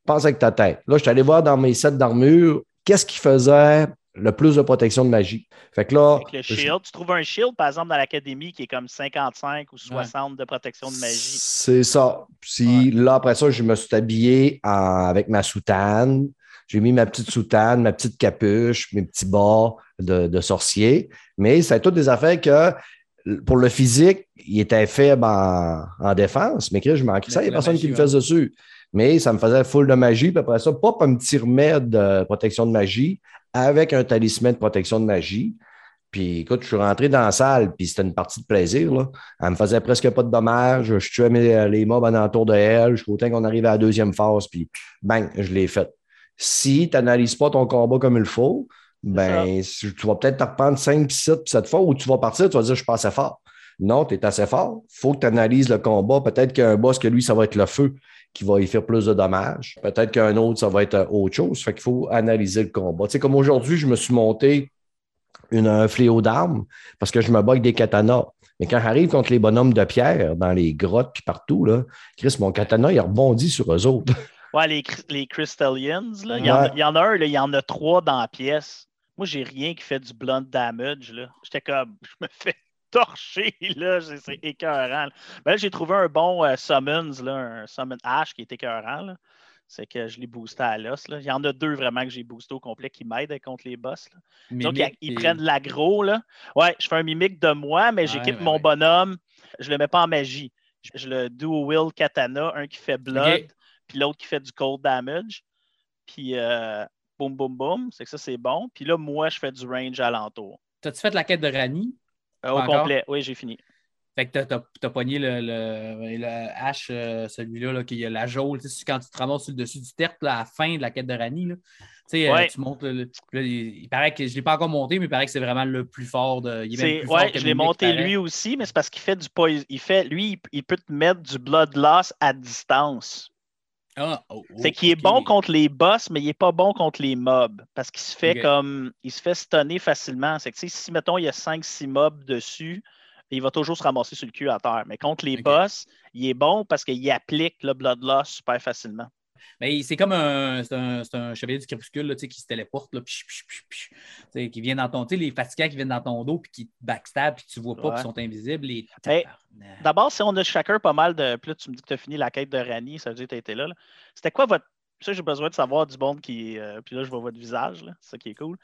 pense avec ta tête. Là, je suis allé voir dans mes sets d'armure, qu'est-ce qui faisait? Le plus de protection de magie. Fait que là, Avec le shield. Tu trouves un shield, par exemple, dans l'Académie qui est comme 55 ou 60 de protection de magie. C'est ça. Puis là, après ça, je me suis habillé en- avec ma soutane. J'ai mis ma petite soutane, ma petite capuche, mes petits bas de, de sorcier. Mais c'est toutes des affaires que, pour le physique, il était faible en, en défense. Mais que je m'en crissais, il n'y a La personne magie, qui me ouais. faisait dessus. Mais ça me faisait full de magie. Puis après ça, pop, un petit remède de protection de magie avec un talisman de protection de magie. Puis écoute, je suis rentré dans la salle, puis c'était une partie de plaisir. Là. Elle me faisait presque pas de dommages. Je tuais mes- les mobs alentour de elle jusqu'au temps qu'on arrive à la deuxième phase, puis bang, je l'ai faite. Si tu n'analyses pas ton combat comme il faut, ben, tu vas peut-être te reprendre 5, 7, puis cette fois où tu vas partir, tu vas dire je suis pas assez fort. Non, tu es assez fort. Il faut que tu analyses le combat. Peut-être qu'il y a un boss que lui, ça va être le feu qui va y faire plus de dommages. Peut-être qu'un autre, ça va être euh, autre chose. Fait qu'il faut analyser le combat. Tu sais, comme aujourd'hui, je me suis monté une, un fléau d'armes parce que je me bats avec des katanas. Mais quand j'arrive contre les bonhommes de pierre dans les grottes puis partout, là, Chris, mon katana, il rebondit sur eux autres. Ouais, les, les Crystallians, là, il, y en a, Ouais. il y en a un, là, il y en a trois dans la pièce. Moi, j'ai rien qui fait du blunt damage. J'étais comme, je me fais torcher, là, c'est écœurant. là. Ben là, j'ai trouvé un bon euh, summons, là, un summon Ash qui est écœurant. là. C'est que je l'ai boosté à l'os. là. Il y en a deux vraiment que j'ai boosté au complet qui m'aident contre les boss. là. Donc, ils, prennent de l'aggro. Là. Ouais, je fais un mimique de moi, mais j'équipe ouais, mon ouais. bonhomme. Je le mets pas en magie. Je, je le dual will katana, un qui fait blood, puis l'autre qui fait du cold damage. Puis euh, boum, boum, boum. C'est que ça, c'est bon. Puis là, moi, je fais du range alentour. T'as-tu fait la quête de Rani? Euh, au encore? complet. Oui, j'ai fini. Fait que t'as as, pogné le, le, le H, euh, celui-là, là, qui a la geôle. Quand tu te ramasses sur le dessus du tertre à la fin de la quête de Rani, là, euh, Ouais. tu montes. le- il paraît que je ne l'ai pas encore monté, mais il paraît que c'est vraiment le plus fort. De, il est même C'est- plus fort ouais, que je l'ai monté lui aussi, mais c'est parce qu'il fait du poison. Il fait, lui, il, il peut te mettre du blood loss à distance. Ah, oh, oh, C'est qu'il est bon contre les boss, mais il n'est pas bon contre les mobs. Parce qu'il se fait comme. Il se fait stunner facilement. C'est que si, mettons, il y a 5-6 mobs dessus, il va toujours se ramasser sur le cul à terre. Mais contre les boss, il est bon parce qu'il applique le blood loss super facilement. Mais c'est comme un, c'est un, un chevalier du crépuscule là, qui se téléporte, là, qui vient dans ton. Les fatigants qui viennent dans ton dos puis qui te backstab puis tu ne vois pas, Ouais. puis sont invisibles. Hey, Tabarnak. D'abord, si on a chacun pas mal de. Puis là, tu me dis que tu as fini la quête de Rani, ça veut dire que tu été là. là. C'était quoi votre. Ça, j'ai besoin de savoir du monde qui. euh, Puis là, je vois votre visage, c'est ça qui est cool.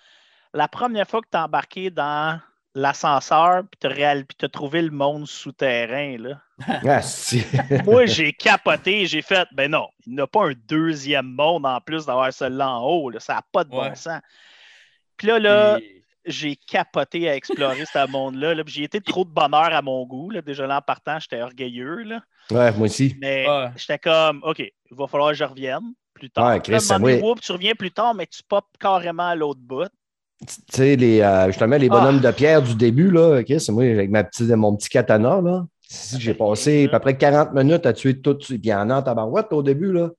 La première fois que tu as embarqué dans l'ascenseur, puis tu as, trouvé le monde souterrain, là. Ah, si. Moi, j'ai capoté, j'ai fait, ben non, il n'y a pas un deuxième monde en plus d'avoir celui-là en haut, là. ça n'a pas de bon sens. Puis là, là, j'ai capoté à explorer ce monde-là. Là, J'ai été trop de bonheur à mon goût. Là. Déjà là, en partant, j'étais orgueilleux. Là. Ouais, moi aussi. Mais Ouais. j'étais comme, OK, il va falloir que je revienne plus tard. Ouais, là, Chris, à un moment donné, ça, oui. whoop, tu reviens plus tard, mais tu popes carrément à l'autre bout. Tu sais, les, euh, justement, les bonhommes Ah. de pierre du début, là, OK, c'est moi avec ma petite, mon petit katana, là. J'ai passé à peu près 40 minutes à tuer tout. Puis il y en a en tabarouette au début, là.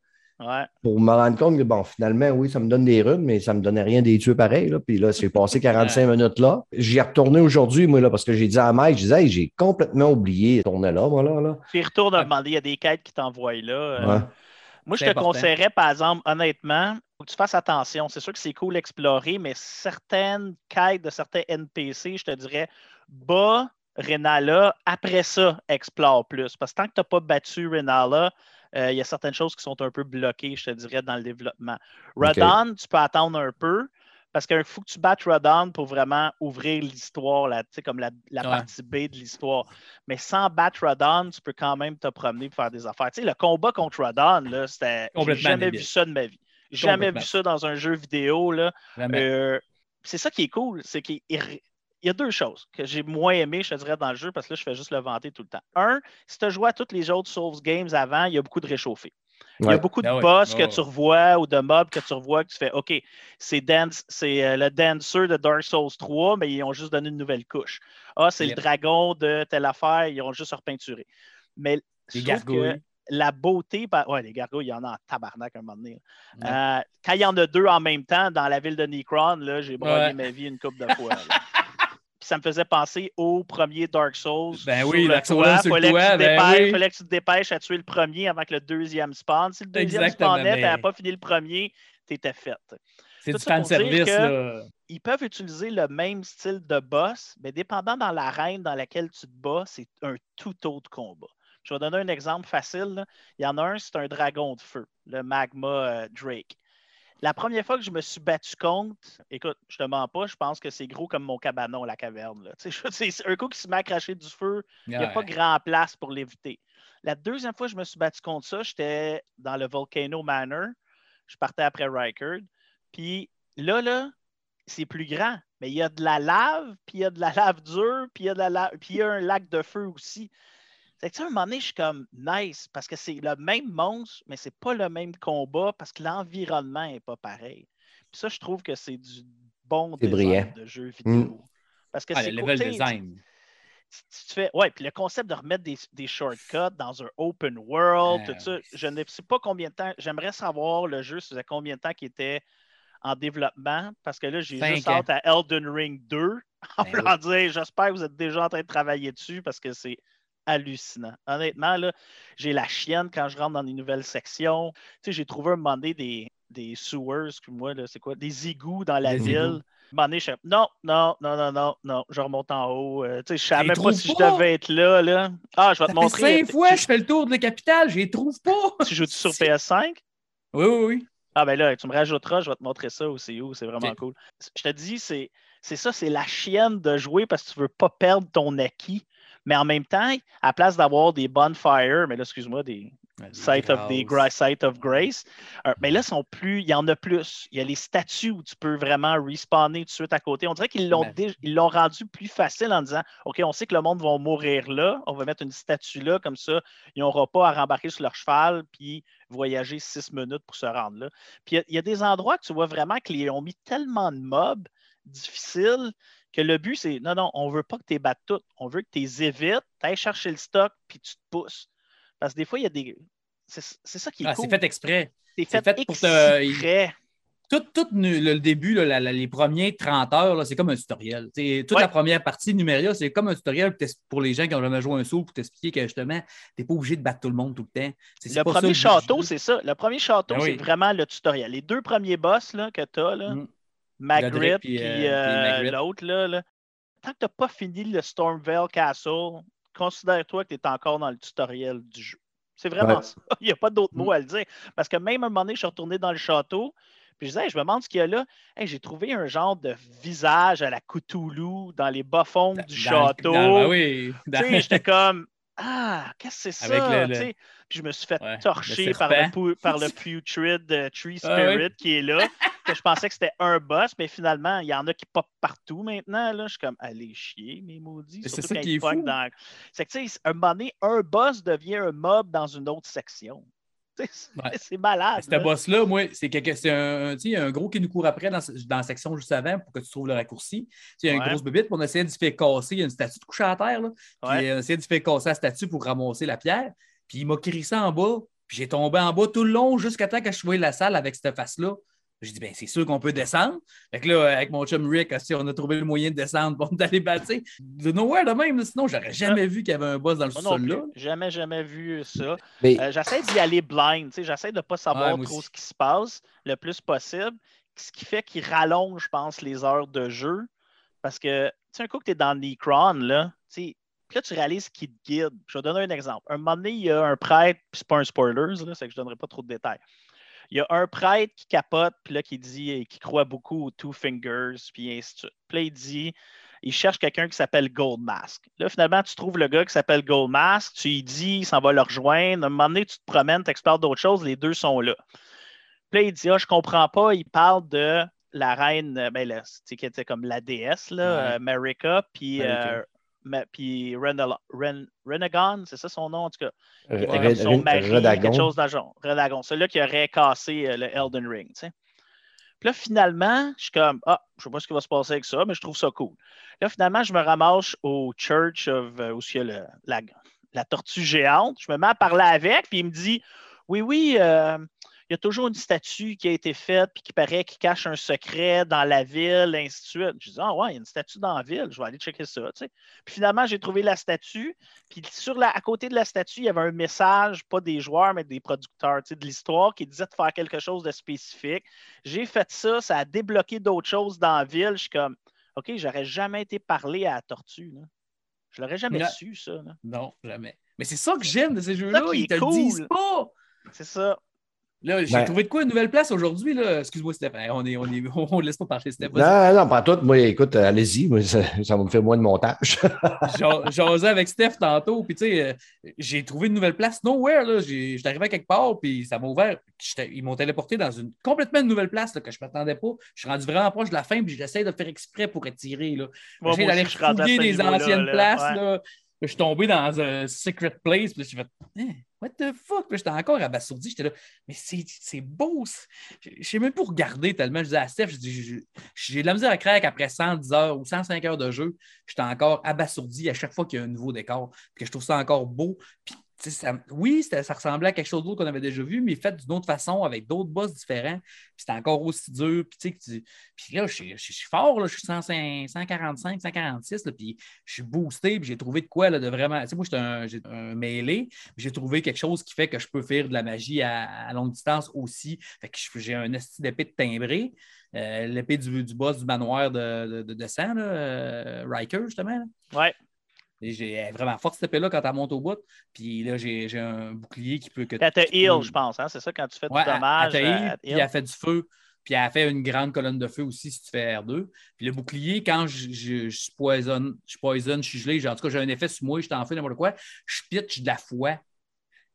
Ouais. Pour me rendre compte que, bon, finalement, oui, ça me donne des runes, mais ça me donnait rien des tuer pareil. Là. Puis là, j'ai passé 45 minutes là. J'y ai retourné aujourd'hui, moi, là, parce que j'ai dit à Mike, je disais, Hey, j'ai complètement oublié de tourner là, moi, là. là. Puis retourne Ouais. demander, il y a des quêtes qui t'envoient là. Euh, Ouais. Moi, je te important. conseillerais, par exemple, honnêtement, faut que tu fasses attention. C'est sûr que c'est cool d'explorer, mais certaines quêtes de certains NPC, je te dirais, bas Renala, après ça, explore plus. Parce que tant que tu n'as pas battu Renala, euh, il y a certaines choses qui sont un peu bloquées, je te dirais, dans le développement. Rodon, tu peux attendre un peu. Parce qu'il faut que tu battes Rodon pour vraiment ouvrir l'histoire, là, comme la, la Ouais. partie B de l'histoire. Mais sans battre Rodon, tu peux quand même te promener pour faire des affaires. Le combat contre Rodon, là, c'était. J'ai jamais débile. vu ça de ma vie. Jamais vu ça dans un jeu vidéo. Là. Euh, c'est ça qui est cool, c'est qu'il il y a deux choses que j'ai moins aimé, je te dirais, dans le jeu, parce que là, je fais juste le vanter tout le temps. Un, si tu as joué à tous les autres Souls Games avant, il y a beaucoup de réchauffés. Il y a Ouais. beaucoup de Ah ouais. boss Ah que ouais. tu revois ou de mobs que tu revois que tu fais OK, c'est dance, c'est euh, le dancer de Dark Souls 3, mais ils ont juste donné une nouvelle couche. Ah, c'est Yep. le dragon de telle affaire, ils ont juste repeinturé. Mais Les gargouilles. la beauté, par- ouais, les gargouilles, il y en a en tabarnak à un moment donné. Euh, quand il y en a deux en même temps dans la ville de Necron, là, j'ai broyé Ouais. ma vie une couple de fois. Puis ça me faisait penser au premier Dark Souls. Ben oui, Dark Souls sur le fallait, que toit, tu te ben oui. fallait que tu te dépêches à tuer le premier avant que le deuxième spawn. Si le deuxième Exactement, spawnait, tu mais- n'avais pas fini le premier, tu étais faite. C'est du fanservice, là. Ils peuvent utiliser le même style de boss, mais dépendant dans l'arène dans laquelle tu te bats, c'est un tout autre combat. Je vais donner un exemple facile. là. Il y en a un, c'est un dragon de feu, le Magma euh, Drake. La première fois que je me suis battu contre, écoute, je te mens pas, je pense que c'est gros comme mon cabanon, la caverne. là. Je- un coup qui se met à cracher du feu, il n'y a pas grand place pour l'éviter. La deuxième fois que je me suis battu contre ça, j'étais dans le Volcano Manor. Je partais après Rikard. Puis là, là, c'est plus grand. Mais il y a de la lave, puis il y a de la lave dure, puis il y a de la lave, puis il y a un lac de feu aussi. C'est que, tu sais, à un moment donné, je suis comme nice, parce que c'est le même monstre, mais c'est pas le même combat, parce que l'environnement n'est pas pareil. Puis ça, je trouve que c'est du bon design de jeu vidéo. Parce que Ah, c'est le level design. tu- tu fais, ouais, puis le concept de remettre des, des shortcuts dans un open world, Ah, tout ça, je ne sais pas combien de temps, j'aimerais savoir le jeu, ça faisait combien de temps qu'il était en développement, parce que là, j'ai juste hâte à Elden Ring 2, en Ben dire, j'espère que vous êtes déjà en train de travailler dessus, parce que c'est hallucinant. Honnêtement, là, j'ai la chienne quand je rentre dans les nouvelles sections. Tu sais, j'ai trouvé un moment donné des, des sewers, excuse-moi, là, c'est quoi, des égouts dans la Des ville. égouts. Un moment donné, je fais, non, non, non, non, non, non, je remonte en haut. Euh, tu sais, je savais même pas si je devais être là, là. Ah, je vais te fait montrer. cinq fois je fais le tour de la capitale, je les trouve pas. tu joues-tu sur PS5? Oui, oui, oui. Ah ben là, tu me rajouteras, je vais te montrer ça aussi où, c'est vraiment cool. Je te dis, c'est c'est ça, c'est la chienne de jouer parce que tu veux pas perdre ton acquis. Mais en même temps, à place d'avoir des bonfires, mais là, excuse-moi, des, Site of, the, grâces. Site of Grace. Euh, mais là, sont plus, il y en a plus. Il y a les statues où tu peux vraiment respawner tout de suite à côté. On dirait qu'ils l'ont, ils l'ont rendu plus facile en disant OK, on sait que le monde va mourir là. On va mettre une statue là, comme ça, ils n'auront pas à rembarquer sur leur cheval puis voyager six minutes pour se rendre là. Puis il y a- il y, a des endroits que tu vois vraiment qu'ils ont mis tellement de mobs difficiles que le but, c'est non, non, on veut pas que tu les battes toutes. On veut que tu les évites, tu ailles chercher le stock puis tu te pousses. Parce que des fois, il y a des. C'est c'est ça qui est Ah, cool. c'est fait exprès. C'est fait, fait pour te- exprès. Tout, tout le, début, là, la- la- les premiers 30 heures, c'est comme un tutoriel. T'sais, toute Ouais. la première partie Numéria, c'est comme un tutoriel pour les gens qui ont jamais joué un saut pour t'expliquer que justement, tu n'es pas obligé de battre tout le monde tout le temps. Le ça premier château, c'est ça. Le premier château, Ben oui. c'est vraiment le tutoriel. Les deux premiers boss là, que tu as, là, Mm. Magritte puis puis, euh, euh, l'autre, là, là, tant que tu n'as pas fini le Stormvale Castle, considère-toi que tu es encore dans le tutoriel du jeu. C'est vraiment Ouais. ça. Il n'y a pas d'autre Mm. mot à le dire. Parce que même à un moment donné, je suis retourné dans le château, puis je disais, Hey, je me demande ce qu'il y a là. Hey, J'ai trouvé un genre de visage à la Cthulhu dans les bas-fonds du Dans- château. dans- ben oui. Tu Dans- sais, j'étais comme Ah, qu'est-ce que c'est Avec ça? le- le-? Puis je me suis fait Ouais, torcher le par le, par Putrid euh, Tree Ah Spirit oui. qui est là. que je pensais que c'était un boss, mais finalement, il y en a qui pop partout maintenant. Là. Je suis comme allez chier, mes maudits. C'est ça qui est fou. dans- C'est que tu sais, un moment donné, un boss devient un mob dans une autre section. C'est Ouais. c'est malade. Ce là. boss-là, moi, c'est un, un gros qui nous court après dans, dans la section juste avant pour que tu trouves le raccourci. Il y a une Ouais. grosse bébite, puis on essayait de se faire casser. Il y a une statue de coucher à terre. Là, puis Ouais. on essayait de se faire casser la statue pour ramasser la pierre. Puis il m'a crissé en bas. Puis j'ai tombé en bas tout le long jusqu'à temps que je voyais la salle avec cette face-là. J'ai dit, ben, c'est sûr qu'on peut descendre. Fait que là, avec mon chum Rick, aussi, on a trouvé le moyen de descendre pour d'aller battre. De nowhere de même. Sinon, j'aurais jamais vu qu'il y avait un boss dans le Moi non sol là. plus. Jamais, jamais vu ça. Mais Euh, j'essaie d'y aller blind. tu sais, J'essaie de ne pas savoir Ouais, trop aussi. ce qui se passe le plus possible. Ce qui fait qu'il rallonge, je pense, les heures de jeu. Parce que, tu sais, un coup que tu es dans Necron, là, tu sais, puis là, tu réalises qu'il te guide. Je vais donner un exemple. Un moment donné, il y a un prêtre, puis c'est pas un spoiler, là, c'est que je ne donnerai pas trop de détails. Il y a un prêtre qui capote, puis là, qui dit, qui croit beaucoup aux Two Fingers, puis ainsi de suite. Puis là, il dit, il cherche quelqu'un qui s'appelle Gold Mask. Là, finalement, tu trouves le gars qui s'appelle Gold Mask, tu lui dis, il s'en va le rejoindre. À un moment donné, tu te promènes, tu explores d'autres choses, les deux sont là. Puis là, il dit, ah, je comprends pas, il parle de la reine, euh, ben, là, tu sais, qui était comme la déesse, là, Ouais. euh, Marika, puis, euh, Ma- puis Renala- Ren- Renegon, c'est ça son nom, en tout cas. Qui était Red- comme son mari, Redagon. quelque chose d'agent. Redagon, celui-là qui aurait cassé euh, le Elden Ring, tu sais. Puis là, finalement, je suis comme, ah, je sais pas ce qui va se passer avec ça, mais je trouve ça cool. Là, finalement, je me ramasse au Church of, euh, où il y a le- la, la tortue géante. Je me mets à parler avec, puis il me dit, oui, oui, euh, il y a toujours une statue qui a été faite, puis qui paraît qu'il cache un secret dans la ville, ainsi de suite. Je dis, ah ouais, il y a une statue dans la ville, je vais aller checker ça, tu sais. Puis finalement, j'ai trouvé la statue, puis sur la, à côté de la statue, il y avait un message, pas des joueurs, mais des producteurs, tu sais, de l'histoire, qui disait de faire quelque chose de spécifique. J'ai fait ça, ça a débloqué d'autres choses dans la ville. Je suis comme, OK, j'aurais jamais été parlé à la tortue. Là. Je l'aurais jamais Non. su, ça. là. Non, jamais. Mais c'est ça que j'aime de ces jeux-là. Ils te le disent pas. C'est ça. Là, j'ai Ben- trouvé de quoi une nouvelle place aujourd'hui. là? Excuse-moi, Stéphane. On est, on est, on laisse pas parler, Stéphane. Non, non, pas tout. Moi, écoute, euh, allez-y. Moi, ça, ça va me faire moins de montage. J'osais avec Steph tantôt, puis tu sais, euh, j'ai trouvé une nouvelle place nowhere. là. J'étais arrivé à quelque part, puis ça m'a ouvert. Ils m'ont téléporté dans une complètement nouvelle place là, que je ne m'attendais pas. Je suis rendu vraiment proche de la fin, puis j'essaie de faire exprès pour étirer. Là. J'essaie d'aller fouiller des anciennes là. places. Ouais. là. Je suis tombé dans un secret place, puis j'ai fait Hein, What the fuck? Puis J'étais encore abasourdi. J'étais là, mais c'est beau. Je sais même pas regarder tellement. Je disais à Steph, j'ai de la misère à craquer après 110 heures ou 105 heures de jeu. J'étais encore abasourdi à chaque fois qu'il y a un nouveau décor. Puis que je trouve ça encore beau. Oui, ça ressemblait à quelque chose d'autre qu'on avait déjà vu, mais fait d'une autre façon, avec d'autres boss différents. Puis c'était encore aussi dur. Puis, tu puis là, je suis, fort, là, je suis 105, 145, 146, là, puis je suis boosté, puis j'ai trouvé de quoi là, de vraiment. Tu sais, moi, j'étais un, j'ai un mêlé, j'ai trouvé quelque chose qui fait que je peux faire de la magie à, longue distance aussi. Fait que j'ai un esti d'épée de timbré, euh, l'épée du, boss du manoir de, de, de sang, là, euh, Riker, justement. Ouais. J'ai vraiment forte cette épée-là quand elle monte au bout. Puis là, j'ai un bouclier qui peut que. Puis elle te heal, je pense. Hein? C'est ça quand tu fais Ouais, du dommage. elle, te heal, elle puis elle fait du feu, puis elle fait une grande colonne de feu aussi si tu fais R2. Puis le bouclier, quand je, je, je suis poison, je poison, je suis gelé, en tout cas j'ai un effet sur moi, je t'en fais n'importe quoi, je pitch de la foi.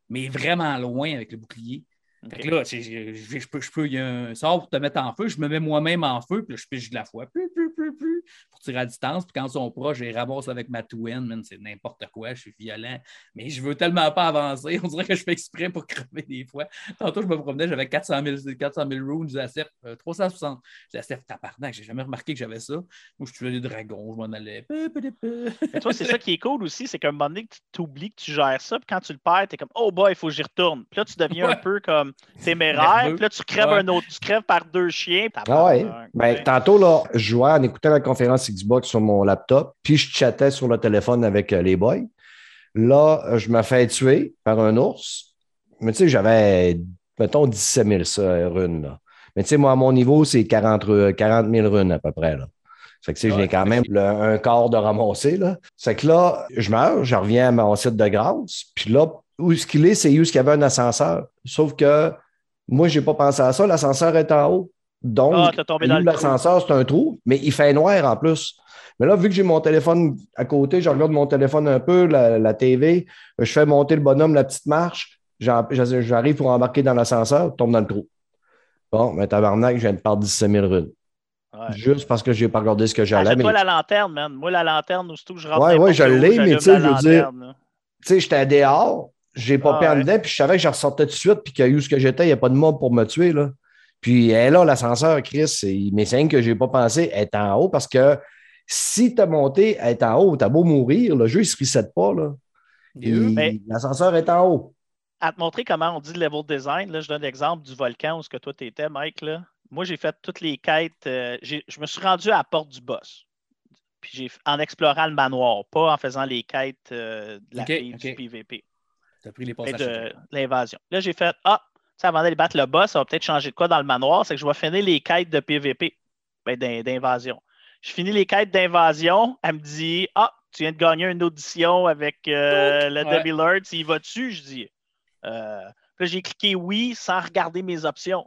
mais vraiment loin avec le bouclier. Fait que là, je, je- je peux, je peux, il y a un sort pour te mettre en feu, je me mets moi-même en feu, puis là, je pige de la foi, plus, plus, plus, pour tirer à distance. Puis quand ils sont proches, je les ramasse avec ma twin, c'est n'importe quoi, je suis violent. Mais je veux tellement pas avancer, on dirait que je fais exprès pour crever des fois. Tantôt, je me promenais, j'avais 400 000, 400 000 runes, ASF, euh, 360. J'ai ASF, tabarnak, j'ai jamais remarqué que j'avais ça. Moi, je tuais des dragons, je m'en allais. peu, peu, peu, peu. Mais toi, c'est ça qui est cool aussi, c'est qu'à un moment donné, tu t'oublies que tu gères ça, puis quand tu le perds, t'es comme Oh boy, il faut que j'y retourne. Puis là, tu deviens un peu comme téméraire, puis là, tu crèves Ouais. un autre, tu crèves par deux chiens. Ah ouais. Ben, tantôt, là, je jouais en écoutant la conférence Xbox sur mon laptop, puis je chattais sur le téléphone avec euh, les boys. Là, euh, je me fais tuer par un ours. Mais tu sais, j'avais, mettons, 17 000 ça, runes. Là. Mais tu sais, moi, à mon niveau, c'est 40, ru- 40 000 runes à peu près. Là. Fait que tu sais, Ouais, j'ai quand même le- un quart de ramasser. Là. C'est que là, je meurs, je reviens à mon site de grâce. Puis là, où ce qu'il est, c'est où ce qu'il y avait un ascenseur. Sauf que moi, je n'ai pas pensé à ça. L'ascenseur est en haut. Donc, Ah, l'ascenseur, c'est un trou, mais il fait noir en plus. Mais là, vu que j'ai mon téléphone à côté, je regarde mon téléphone un peu, la, la TV, je fais monter le bonhomme, la petite marche, j'arrive pour embarquer dans l'ascenseur, tombe dans le trou. Bon, mais tabarnak, je viens de perdre 17 000 runes. Ouais. Juste parce que je n'ai pas regardé ce que j'allais. Achète-toi mais- la lanterne, man. Moi, la lanterne, aussitôt que je rentre n'importe ouais, je l'ai, mais tu sais, je veux dire- tu sais, j'étais dehors, j'ai pas Ah, perdu ouais. dedans, puis je savais que je ressortais tout de suite, puis qu'il y a eu ce que j'étais, il n'y a pas de mob pour me tuer, là. Puis elle est là, l'ascenseur, Chris, mais c'est que j'ai pas pensé, elle est en haut, parce que si tu as monté, elle est en haut, t'as beau mourir, le jeu, il se reset pas, là. Mais- L'ascenseur est en haut. à te montrer comment on dit level design, là, je donne l'exemple du volcan où ce que toi tu étais, Mike. Là. Moi, j'ai fait toutes les quêtes. euh, j'ai- je me suis rendu à la porte du boss. Puis j'ai en explorant le manoir, pas en faisant les quêtes euh, de la fille du PVP T'as pris les passages. de l'invasion. Là, j'ai fait Ah, tu sais, avant d'aller battre le boss, ça va peut-être changer de quoi dans le manoir, c'est que je vais finir les quêtes de PVP, ben, d'in- d'invasion. Je finis les quêtes d'invasion, elle me dit Ah, tu viens de gagner une audition avec euh, le Ouais. Debbie Lord, tu y vas-tu? Je dis euh, Puis là, j'ai cliqué oui sans regarder mes options.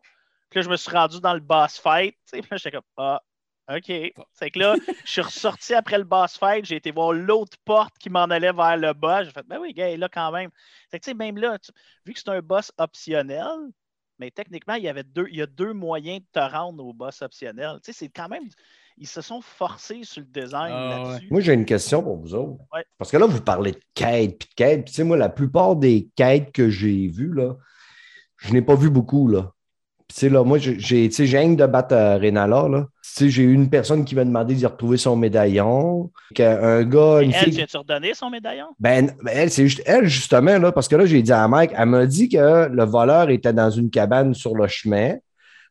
Puis là, je me suis rendu dans le boss fight. Puis là, j'étais comme Ah, OK. C'est que là, je suis ressorti après le boss fight. J'ai été voir l'autre porte qui m'en allait vers le boss. J'ai fait Ben oui, gars, là quand même. Fait que, tu sais, même là, tu- vu que c'est un boss optionnel, mais techniquement, il y avait deux, il y a deux moyens de te rendre au boss optionnel. Tu sais, c'est quand même. Ils se sont forcés sur le design Ah, là-dessus. Moi, j'ai une question pour vous autres. Ouais. Parce que là, vous parlez de quêtes, puis de quêtes. Puis, tu sais, moi, la plupart des quêtes que j'ai vues, là, je n'ai pas vu beaucoup, là. Sais, là, moi, j'ai, tu sais, j'ai rien de battre euh, Renala, là. Tu sais, j'ai eu une personne qui m'a demandé d'y retrouver son médaillon. Un gars, Et une elle, fille. tu as-tu redonné son médaillon? Ben, ben, elle, c'est juste elle, justement, là, parce que là, j'ai dit à Mike, elle m'a dit que le voleur était dans une cabane sur le chemin.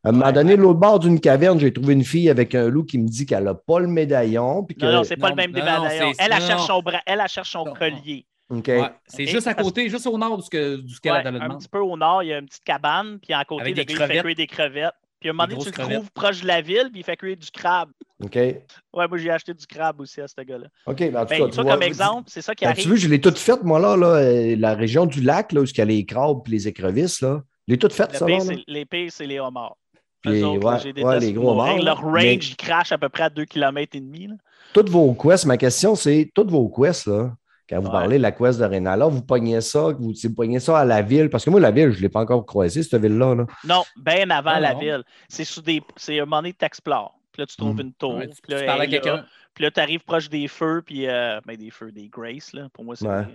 À un moment Ouais. donné, de l'autre bord d'une caverne, j'ai trouvé une fille avec un loup qui me dit qu'elle n'a pas le médaillon. Puis que... Non, non, c'est pas non, le même non, médaillon. Elle, elle cherche son bras, elle, elle cherche son collier. Ouais, c'est juste à parce- côté, juste au nord de ce que- du ce qu'elle Ouais, a le un petit peu au nord, il y a une petite cabane, puis à côté, Avec le des gars, il fait crevettes. cuire des crevettes. Puis à un moment donné, tu le crevettes. trouves proche de la ville, puis il fait cuire du crabe. OK. Ouais, moi, j'ai acheté du crabe aussi à ce gars-là. OK. ben, en tout Ben, cas, tu vois, vois, comme exemple, c'est ça qui ben, arrive. tu veux, je l'ai toute faite, moi, là, là euh, la région du lac, là, où il y a les crabes et les écrevisses, là. Je l'ai toute faite, Le ça, là. là. les pires, c'est les homards. Puis, Eux autres, là, ouais, détesté les gros homards, Leur range, mais- il crache à peu près à 2 km et demi. là. Toutes vos quests, ma question, c'est toutes vos quests, là. Quand vous Ouais. parlez de la quest de Renala, vous pognez ça, vous, vous pognez ça à la ville. Parce que moi, la ville, je ne l'ai pas encore croisée, cette ville-là. Là. Non, bien avant Ah, la non. ville. C'est sous des. C'est un moment donné que t'explores. Puis là, tu trouves Mm. une tour. Ouais, tu, puis là, tu parles à quelqu'un. Puis là, tu arrives proche des feux, puis. euh, ben, des feux, des Grace, là. Pour moi, c'est. Ouais.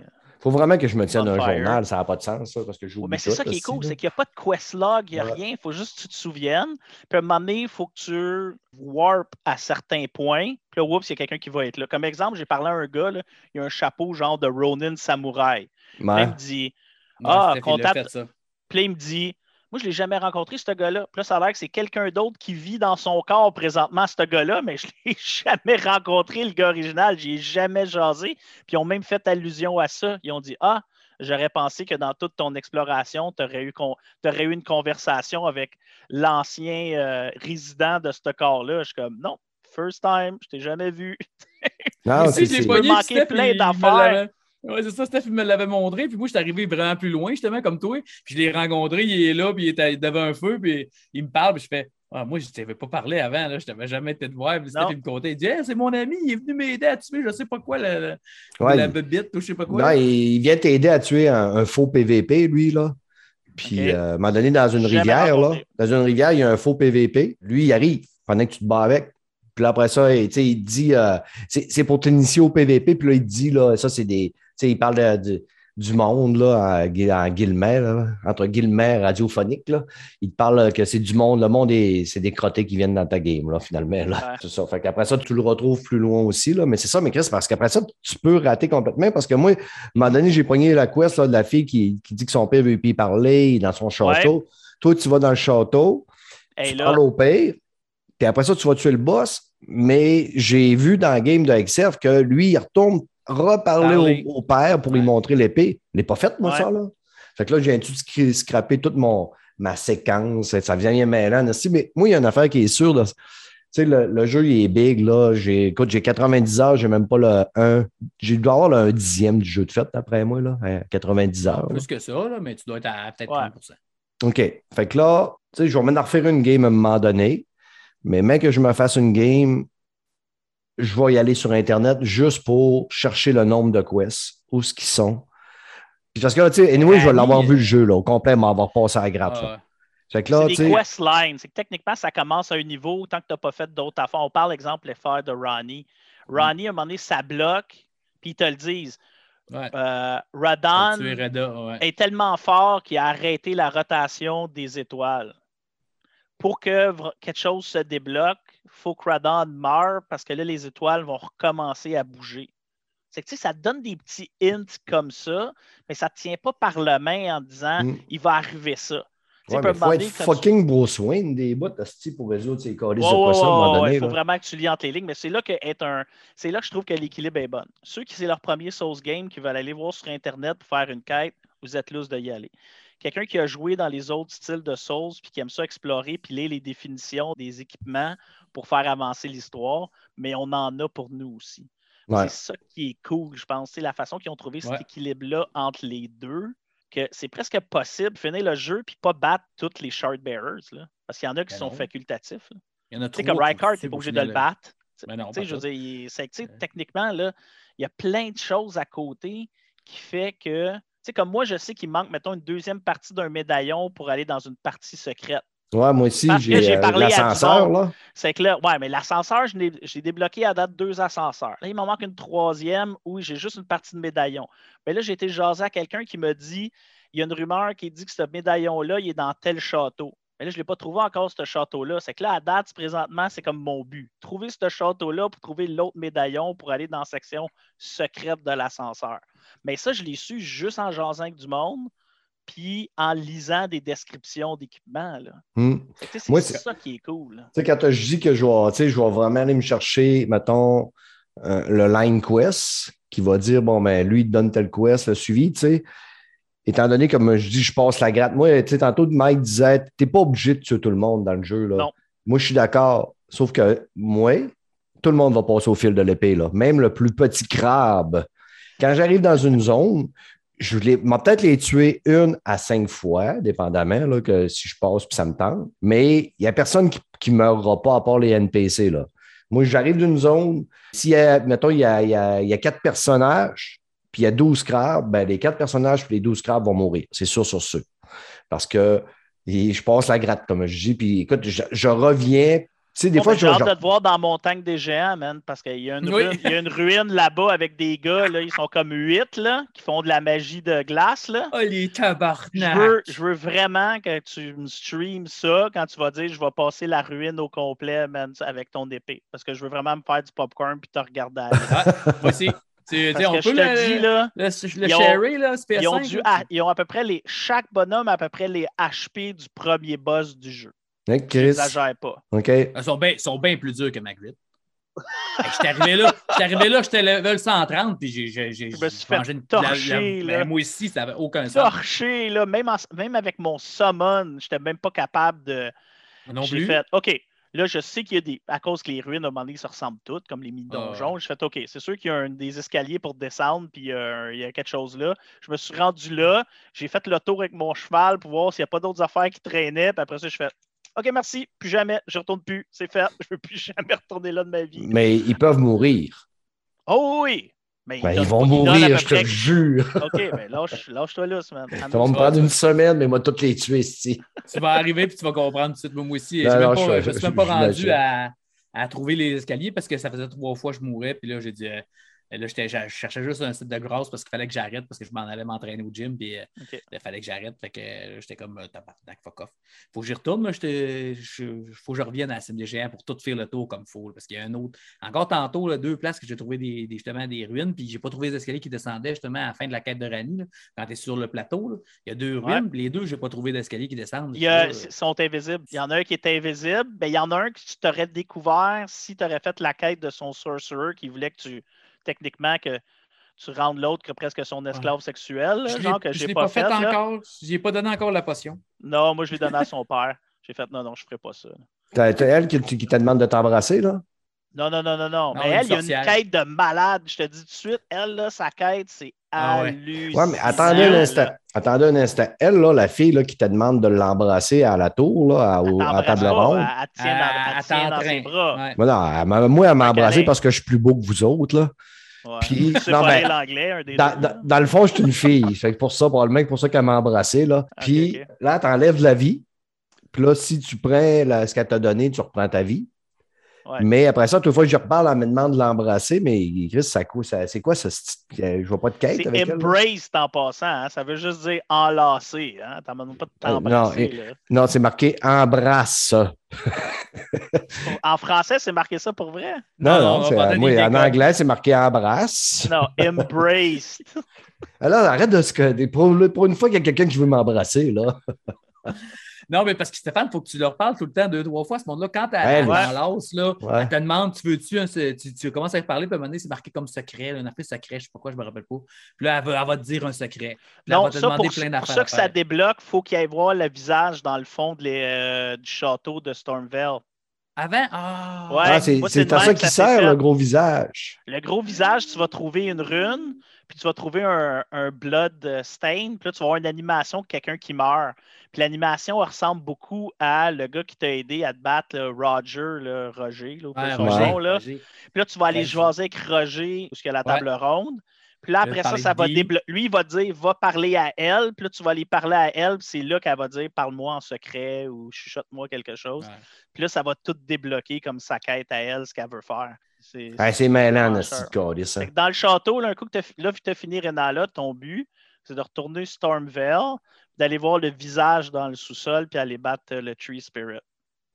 Faut vraiment que je me tienne un journal. Ça n'a pas de sens, ça, parce que j'oublie Ouais, mais c'est ça qui est cool, c'est qu'il n'y a pas de quest log, il n'y a Ouais. rien. Il faut juste que tu te souviennes. Puis à un moment donné, il faut que tu warp à certains points. Puis là, oups, il y a quelqu'un qui va être là. Comme exemple, j'ai parlé à un gars, là, il a un chapeau genre de Ronin Samouraï. Ouais. il me dit, Ouais, Ah, contact- puis là, il me dit, moi, je ne l'ai jamais rencontré, ce gars-là. Puis là, ça a l'air que c'est quelqu'un d'autre qui vit dans son corps présentement, ce gars-là, mais je ne l'ai jamais rencontré, le gars original. J'y ai jamais jasé. Puis ils ont même fait allusion à ça. Ils ont dit, ah, j'aurais pensé que dans toute ton exploration, tu aurais, eu con- t'aurais eu une conversation avec l'ancien euh, résident de ce corps-là. Je suis comme, non, first time, je t'ai jamais vu. Non, je puis manquer Steph, plein d'affaires. Ouais, c'est ça, Steph il me l'avait montré, puis moi, je suis arrivé vraiment plus loin, justement, comme toi. Puis je l'ai rencontré, il est là, puis il était devant un feu, puis il me parle, puis je fais Ah, moi, je t'avais pas parlé avant, là. je t'avais jamais été de voir. Puis Non. Steph, il me comptait. Il dit Hey, c'est mon ami, il est venu m'aider à tuer, je sais pas quoi, la, la, Ouais, ou je sais pas quoi. Non, il vient t'aider à tuer un, un faux PVP, lui, là. Puis, Ok. euh, à un moment donné, dans une rivière, là, dans une rivière, il y a un faux PVP. Lui, il arrive pendant que tu te bats avec. Puis là, après ça, il, tu sais, il te dit, euh, c'est c'est pour t'initier au PVP. Puis là, il te dit, là, ça, c'est des. Sais, il parle de- de- du monde, là, en, en guillemets, là, entre guillemets radiophonique, là. Il te parle que c'est du monde. Le monde, est- c'est des crottés qui viennent dans ta game, là, finalement. Là. Ouais. C'est ça. Fait qu'après ça, tu le retrouves plus loin aussi, là. Mais c'est ça, mais Chris, parce qu'après ça, tu peux rater complètement. Parce que moi, à un moment donné, j'ai pogné la quest là, de la fille qui, qui dit que son père veut y parler dans son château. Toi, tu vas dans le château, tu parles au père, puis après ça, tu vas tuer le boss. Mais j'ai vu dans le game de Exerf que lui, il retourne reparler Parler. au, au père pour lui montrer l'épée. Il n'est pas fait, moi, Ouais. ça, là. Fait que là, j'ai tout scr- scrappé toute mon, ma séquence? Ça vient bien mêlant. aussi. Mais moi, il y a une affaire qui est sûre. sais, le, le jeu, il est big, là. J'ai, écoute, j'ai 90 heures, j'ai même pas le 1. J'ai dû avoir le 1 dixième du jeu de fête, d'après moi, là, à 90 heures. là. Plus que ça, là, mais tu dois être à peut-être Ouais. 30 OK. Fait que là, tu sais, je vais maintenant refaire une game à un moment donné. Mais même que je me fasse une game, je vais y aller sur Internet juste pour chercher le nombre de quests, où ce qu'ils sont. Parce que là, tu sais, anyway, je vais l'avoir vu le jeu, là, au complet, m'avoir passé à la gratte. Ah, Fait que là, c'est des quest lines. C'est que techniquement, ça commence à un niveau tant que tu n'as pas fait d'autres affaires. On parle, exemple, l'effet de Ronnie. Ronnie, à un moment donné, ça bloque, puis ils te le disent. ouais. Euh, Radon es Reda, ouais. est tellement fort qu'il a arrêté la rotation des étoiles. Pour que quelque chose se débloque, faut que Radon meure parce que là, les étoiles vont recommencer à bouger. C'est que tu sais, ça donne des petits hints comme ça, mais ça ne te tient pas par la main en disant Mm. il va arriver ça. Ouais, mais faut être quand tu- fucking Bruce Wayne des bouts pour résoudre ces à un ouais, moment ouais, donné. Il faut là. vraiment que tu lis entre les lignes, mais c'est là que être un. C'est là que je trouve que l'équilibre est bon. Ceux qui c'est leur premier Souls game, qui veulent aller voir sur Internet pour faire une quête, vous êtes loose de y aller. Quelqu'un qui a joué dans les autres styles de Souls, puis qui aime ça explorer, puis lire les définitions des équipements pour faire avancer l'histoire, mais on en a pour nous aussi. Ouais. C'est ça qui est cool, je pense. C'est la façon qu'ils ont trouvé cet Ouais. équilibre-là entre les deux, que c'est presque possible de finir le jeu puis pas battre tous les shard bearers. Là, parce qu'il y en a qui Ben sont non. facultatifs. là. Il y en a Tu sais, trop comme tu n'es pas obligé de le battre. Ben non, Tu sais, pas je veux dire, il- techniquement, là, il y a plein de choses à côté qui fait que, sais, comme moi, je sais qu'il manque, mettons, une deuxième partie d'un médaillon pour aller dans une partie secrète. Ouais, moi aussi, j'ai euh, parlé l'ascenseur, là. C'est que là, ouais, mais l'ascenseur, j'ai débloqué à date deux ascenseurs. Là, il m'en manque une troisième où j'ai juste une partie de médaillon. Mais là, j'ai été jaser à quelqu'un qui me dit il y a une rumeur qui dit que ce médaillon-là, il est dans tel château. Mais là, je ne l'ai pas trouvé encore, ce château-là. C'est que là, à date, présentement, c'est comme mon but. Trouver ce château-là pour trouver l'autre médaillon pour aller dans la section secrète de l'ascenseur. Mais ça, je l'ai su juste en jasant avec du monde, puis en lisant des descriptions d'équipements. Hmm. C'est ça qui est cool. là. Tu sais, quand je dis que je vais, je vais vraiment aller me chercher, mettons, euh, le line quest qui va dire, bon, ben, lui, il te donne tel quest, le suivi, tu sais. Étant donné, comme je dis, je passe la gratte. Moi, tu sais, tantôt, Mike disait, t'es pas obligé de tuer tout le monde dans le jeu, là. Non. Moi, je suis d'accord. Sauf que moi, tout le monde va passer au fil de l'épée, là. Même le plus petit crabe. Quand j'arrive dans une zone, je vais peut-être les tuer une à cinq fois, dépendamment, là, que si je passe puis ça me tente. Mais il n'y a personne qui ne meurra pas à part les NPC. Là. Moi, j'arrive d'une zone, s'il y a, mettons, il y a, il y a- il y a quatre personnages, puis il y a 12 crabes, ben, les quatre personnages puis les 12 crabes vont mourir. C'est sûr sur ceux. Parce que et je passe la gratte, comme je dis, puis écoute, je, je reviens. Tu sais, des Bon, fois, je, j'ai hâte je- de te voir dans Montagne des Géants, man, parce qu'il y, a une Oui. ruine- il y a une ruine là-bas avec des gars, là, ils sont comme huit, là, qui font de la magie de glace. Là. Oh, les Je tabarnak! veux, je veux vraiment que tu me streams ça quand tu vas dire je vais passer la ruine au complet, man, avec ton épée. Parce que je veux vraiment me faire du popcorn puis te regarder aller. Ah, moi aussi. Tu on que peut je te le, dis, là, le, le ils ont- sharer, là, c'est ils ont, PS5. là. à, ils ont à peu près les. Chaque bonhomme a à peu près les HP du premier boss du jeu. Hein, Chris? J'exagère pas. OK. Ils sont bien sont bien plus durs que Magritte. Hey, J'étais arrivé là, j'étais arrivé là, j'étais level 130, puis j'ai j'ai- j'ai- Je me suis j'ai fait mangé une torcher, la- la- là. ben, moi aussi, ça n'avait aucun sens. Torché, là, même, en- même avec mon summon, j'étais même pas capable de. Non J'ai plus. fait, OK, là, je sais qu'il y a des. À cause que les ruines, à un moment donné, se ressemblent toutes, comme les mini-donjons. J'ai fait, OK, c'est sûr qu'il y a un- des escaliers pour descendre, puis euh, il y a quelque chose là. Je me suis rendu là, j'ai fait le tour avec mon cheval pour voir s'il n'y a pas d'autres affaires qui traînaient, puis après ça, je fais, OK, merci, plus jamais, je retourne plus, c'est fait, je veux plus jamais retourner là de ma vie. Mais ils peuvent mourir. Oh oui! Mais Ben, ils vont mourir, je te près- jure. OK, ben lâche- lâche-toi là, man. Ça va me prendre une semaine, mais moi, toutes les tuer ici. Tu vas arriver puis tu vas comprendre tout de suite. Moi aussi, je Non, ne non, suis même pas, je- je suis même pas rendu à, à trouver les escaliers parce que ça faisait trois fois que je mourais. Puis là, j'ai dit. Là, je cherchais juste un site de grâce parce qu'il fallait que j'arrête parce que je m'en allais m'entraîner au gym. Puis euh, il fallait que j'arrête. Fait que j'étais comme euh, tabarnak, fuck off. Faut que j'y retourne. Je- faut que je revienne à la cime des géants pour tout faire le tour comme il faut. parce qu'il y a un autre. Encore tantôt, là, deux places que j'ai trouvé des, des- justement des ruines. Puis j'ai pas trouvé les escaliers qui descendaient justement à la fin de la quête de Rani. là, quand tu es sur le plateau, là. il y a deux Ouais. ruines. puis Les deux, j'ai pas trouvé d'escalier qui descendent. Il ils sont invisibles. Il y en a un qui est invisible, mais il y en a un que tu t'aurais découvert si tu aurais fait la quête de son sorcerer qui voulait que tu, techniquement, que tu rendes l'autre que presque son esclave sexuel, Je l'ai- genre que je l'ai pas, fait. encore. J'ai pas donné encore la potion. Non, moi je l'ai donné à son père. J'ai fait non, non, je ferai pas ça. T'as t'as elle qui, qui te demande de t'embrasser, là? Non, non, non, non, non. Non, Mais elle, il y a une quête de malade. Je te dis tout de suite, elle, là, sa quête, c'est Ah hallucinant. Ouais, mais attendez un instant. Attendez un instant. Elle, là, la fille là, qui te demande de l'embrasser à la tour, là, à, Elle au- à table ronde. Elle, elle tient, dans, elle Elle tient dans ses bras. Ouais. Moi, non, elle m'a- moi, elle m'a embrassé parce que je suis plus beau que vous autres. Là. Ouais. Puis- non, l'anglais, un des Dans, deux. dans- dans le fond, je suis une fille. Fait que pour ça, probablement que pour ça qu'elle m'a embrassé. Là. Puis ok. là, tu enlèves la vie. Puis là, si tu prends ce qu'elle t'a donné, tu reprends ta vie. Ouais. Mais après ça, toutefois, je reparle, elle me demande de l'embrasser. Mais Chris, ça, quoi- ça- c'est quoi ça? Je vois pas de quête C'est embrace en passant. hein. Ça veut juste dire enlacer. Hein? T'en demandes pas de Euh, non, t'embrasser. Non, c'est marqué embrasse. En français, c'est marqué ça pour vrai? Non, Non, non, c'est- moi, des en anglais, c'est marqué embrasse. Non, embrace. Alors, arrête de ce que. Pour, pour une fois qu'il y a quelqu'un qui veut m'embrasser, là. Non, mais parce que Stéphane, il faut que tu leur parles tout le temps, deux, trois fois, ce monde-là. Quand tu Ouais, es ouais. dans l'os, là, Ouais. elle te demande, tu veux-tu, un- tu, tu commences à lui parler, puis à un moment donné, c'est marqué comme secret, là, un affaire secret, je sais pas quoi, je me rappelle pas. Puis là, elle va, elle va te dire un secret. Puis là, elle Non, va te ça, demander pour, plein pour d'affaires. ça à que ça débloque, il faut qu'il aille voir le visage dans le fond de les, euh, du château de Stormvale. Avant, ah, Ouais. Ah, c'est c'est c'est à ça qui ça sert, fait. le gros visage. Le gros visage, tu vas trouver une rune, puis tu vas trouver un, un blood euh, stain, puis là, tu vas avoir une animation de quelqu'un qui meurt. Puis l'animation ressemble beaucoup à le gars qui t'a aidé à te battre, Roger, le Roger, là, Ouais, Roger, nom, là. Roger. Puis là, tu vas aller Ouais. jaser avec Roger, où il y a la table ronde. Puis là, après ça, ça va débloquer. Lui, il va dire, va parler à elle. Puis là, tu vas aller parler à elle. Puis c'est là qu'elle va dire, parle-moi en secret ou chuchote-moi quelque chose. Puis là, ça va tout débloquer comme sa quête à elle, ce qu'elle veut faire. C'est mêlant, calice, hein. Dans le château, là, un coup que tu as fini Renala, ton but, c'est de retourner Stormvale, d'aller voir le visage dans le sous-sol, puis aller battre euh, le Tree Spirit.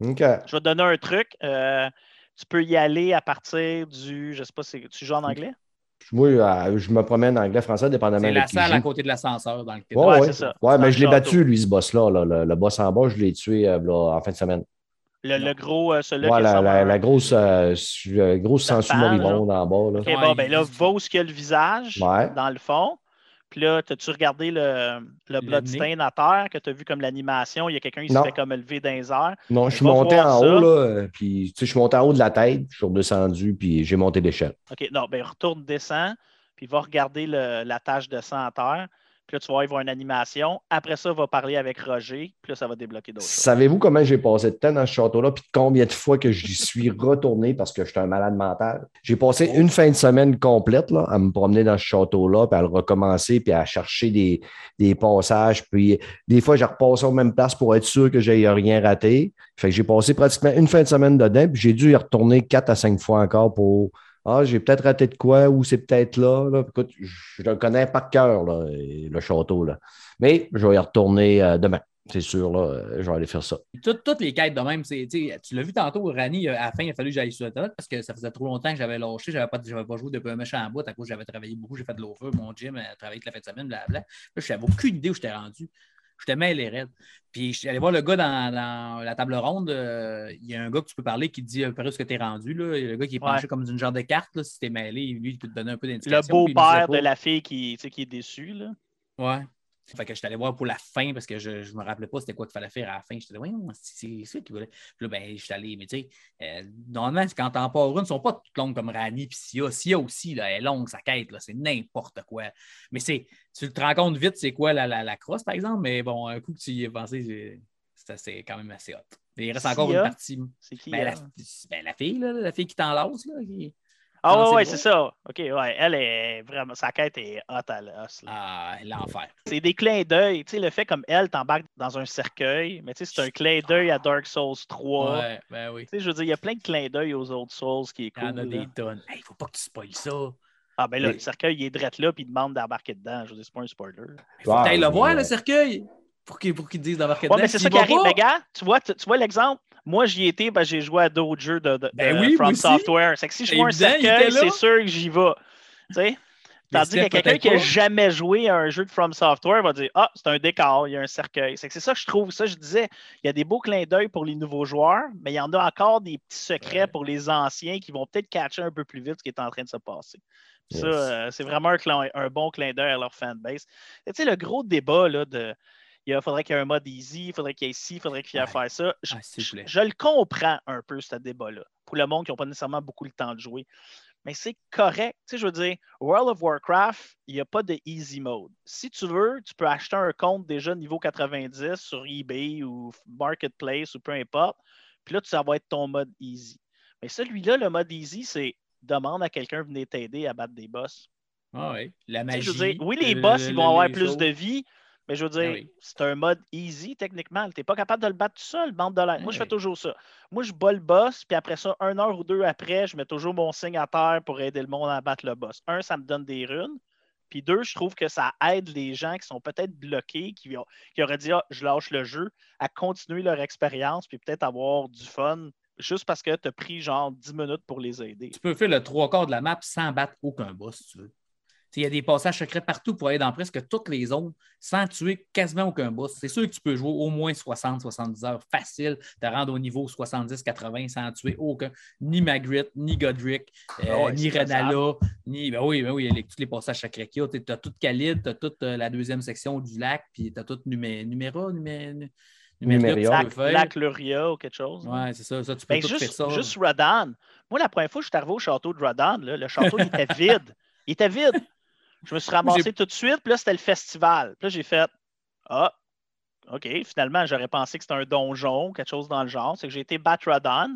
OK. Je vais te donner un truc. euh, tu peux y aller à partir du. Je sais pas, c'est- tu joues en anglais? Moi, euh, je me promène en anglais-français, dépendamment de la qui salle à côté de l'ascenseur dans le Ouais, Ouais, ouais. c'est ça. Ouais, mais je l'ai battu, lui, ce boss-là. là. Le, le boss en bas, je l'ai tué euh, là, en fin de semaine. Le, le gros, euh, celui-là Ouais, la, grosse, euh, euh, grosse sangsue moribonde en bas. Là. OK, Ouais, bon, ben là, va où ce qu'il y a le visage, Ouais. dans le fond. Puis là, as-tu regardé le, le Le Bloodstain à terre, que tu as vu comme l'animation? Il y a quelqu'un qui se fait comme lever dans les airs. Non, je suis monté en ça. haut, là, puis tu sais, je suis monté en haut de la tête, je suis redescendu, puis j'ai monté l'échelle. OK, non, ben retourne, descend, puis va regarder le- la tache de sang à terre. Puis là, tu vas voir, y avoir une animation. Après ça, va parler avec Roger. Puis là, ça va débloquer d'autres. Savez-vous comment j'ai passé de temps dans ce château-là, puis combien de fois que j'y suis retourné parce que j'étais un malade mental? J'ai passé une fin de semaine complète là, à me promener dans ce château-là, puis à le recommencer, puis à chercher des, des passages. Puis des fois, j'ai repassé aux mêmes places pour être sûr que j'ai rien raté. Fait que j'ai passé pratiquement une fin de semaine dedans, puis j'ai dû y retourner quatre à cinq fois encore pour. Ah, j'ai peut-être raté de quoi, ou c'est peut-être là, là. Écoute, je le connais par cœur, là, le château. Là. Mais je vais y retourner euh, demain. C'est sûr, là, je vais aller faire ça. Toutes, les quêtes de même, tu l'as vu tantôt, Rani, euh, à la fin, il a fallu que j'aille sur le parce que ça faisait trop longtemps que j'avais lâché. J'avais pas, pas joué depuis un méchant bout à cause j'avais travaillé beaucoup. J'ai fait de l'over, mon gym, euh, travaillé toute la fin de semaine, blablabla. Là, je n'avais aucune idée où j'étais rendu. J'étais mêlé raide. Puis je suis allé voir le gars dans, dans la table ronde. euh, il y a un gars que tu peux parler qui te dit un peu ce que tu es rendu. Là. Il y a le gars qui est penché Ouais. comme une genre de carte. Là, si tu es mêlé, lui, il peut te donner un peu Le d'indication. me beau-père de la fille qui, qui est déçue. Là. Ouais. Fait que je suis allé voir pour la fin parce que je ne me rappelais pas c'était quoi qu'il fallait faire à la fin. J'étais là, voyons, c'est c'est ça qu'il voulait. Puis là, ben, je suis allé, mais tu sais, euh, normalement, quand t'en pars une, ne sont pas toutes longues comme Rani. Puis Sia, Sia aussi, là, elle est longue, sa quête, là, c'est n'importe quoi. Mais c'est, tu te rends compte vite, c'est quoi la, la, la crosse, par exemple. Mais bon, un coup que tu y as pensé, c'est- quand même assez hot. Il reste Sia? encore une partie. C'est qui? Ben, la, elle? ben, la fille, là, la fille qui t'enlace, là. qui- Ah dans ouais, ouais, c'est ça. OK, ouais. Elle est vraiment. Sa quête est hot à l'os. là. Ah, l'enfer. C'est des clins d'œil. Tu sais, le fait comme elle t'embarque dans un cercueil, mais tu sais, c'est un clin d'œil à Dark Souls 3. Ouais, ben oui. Tu sais, je veux dire, il y a plein de clins d'œil aux autres Souls qui est Il y en cool. a là. des tonnes. Hey, faut pas que tu spoiles ça. Ah ben là, Mais- le cercueil, il est drette là, puis il demande d'embarquer dedans. Je veux dire, c'est pas un spoiler. Il faut que tu le mais, voir, le cercueil. Pour qu'ils pour qu'ils te disent d'embarquer Ouais, dedans. mais c'est ça qui arrive. Mais gars, tu vois, tu, tu vois l'exemple? Moi, j'y étais, ben, j'ai joué à d'autres jeux de, de- Ben de oui, moi From. Software. C'est que si je vois un cercueil, c'est sûr que j'y vais. Tu sais? Tandis que quelqu'un qui n'a jamais joué à un jeu de From Software va dire Ah, c'est un décor, il y a un cercueil. C'est ça que je trouve. Ça, je disais, il y a des beaux clins d'œil pour les nouveaux joueurs, mais il y en a encore des petits secrets Ouais. pour les anciens qui vont peut-être catcher un peu plus vite ce qui est en train de se passer. Ça, Yes. euh, c'est vraiment un, bon clin d'œil à leur fanbase. Tu sais, le gros débat là, de il faudrait qu'il y ait un mode easy, il faudrait qu'il y ait ci, il faudrait qu'il y ait à Ouais. faire ça. Je, Ah, je- le comprends un peu, ce débat-là, pour le monde qui n'a pas nécessairement beaucoup le temps de jouer. Mais c'est correct. Tu sais, je veux dire, World of Warcraft, il n'y a pas de easy mode. Si tu veux, tu peux acheter un compte déjà niveau 90 sur eBay ou Marketplace ou peu importe. Puis là, tu ça va être ton mode easy. Mais celui-là, le mode easy, c'est demande à quelqu'un de venir t'aider à battre des boss. Ah oui, la Tu sais, magie. je veux dire, oui, les le- boss, le- ils vont avoir les plus de vie, mais je veux dire, Ah oui. c'est un mode easy techniquement. Tu n'es pas capable de le battre tout seul, bande de l'air. Moi, je fais toujours ça. Moi, je bats le boss, puis après ça, une heure ou deux après, je mets toujours mon signe à terre pour aider le monde à battre le boss. Un, ça me donne des runes. Puis deux, je trouve que ça aide les gens qui sont peut-être bloqués, qui, ont- qui auraient dit ah, je lâche le jeu, à continuer leur expérience, puis peut-être avoir du fun, juste parce que tu as pris genre 10 minutes pour les aider. Tu peux faire le trois quarts de la map sans battre aucun boss, si tu veux. Il y a des passages secrets partout pour aller dans presque toutes les zones sans tuer quasiment aucun boss. C'est sûr que tu peux jouer au moins 60-70 heures facile, te rendre au niveau 70-80 sans tuer aucun, ni Magritte, ni Godric, euh, Ah ouais, ni Renala, ni. Ben oui, ben oui, les- tous les passages secrets qu'il y a. Tu as tout Khalid, tu as toute euh, la deuxième section du lac, puis tu as tout Numé- Numéra, Numé- Nu- Numéria, Lac, Luria ou quelque chose. Ouais, c'est ça, ça. Tu peux Ben, tout faire juste, ça. juste Rodan. Moi, la première fois que je suis arrivé au château de Rodan, là, le château il était vide. Il était vide. Je me suis ramassé tout de suite, puis là, c'était le festival. Puis là, j'ai fait Ah, OK, finalement, j'aurais pensé que c'était un donjon, quelque chose dans le genre. C'est que j'ai été battre Rodan,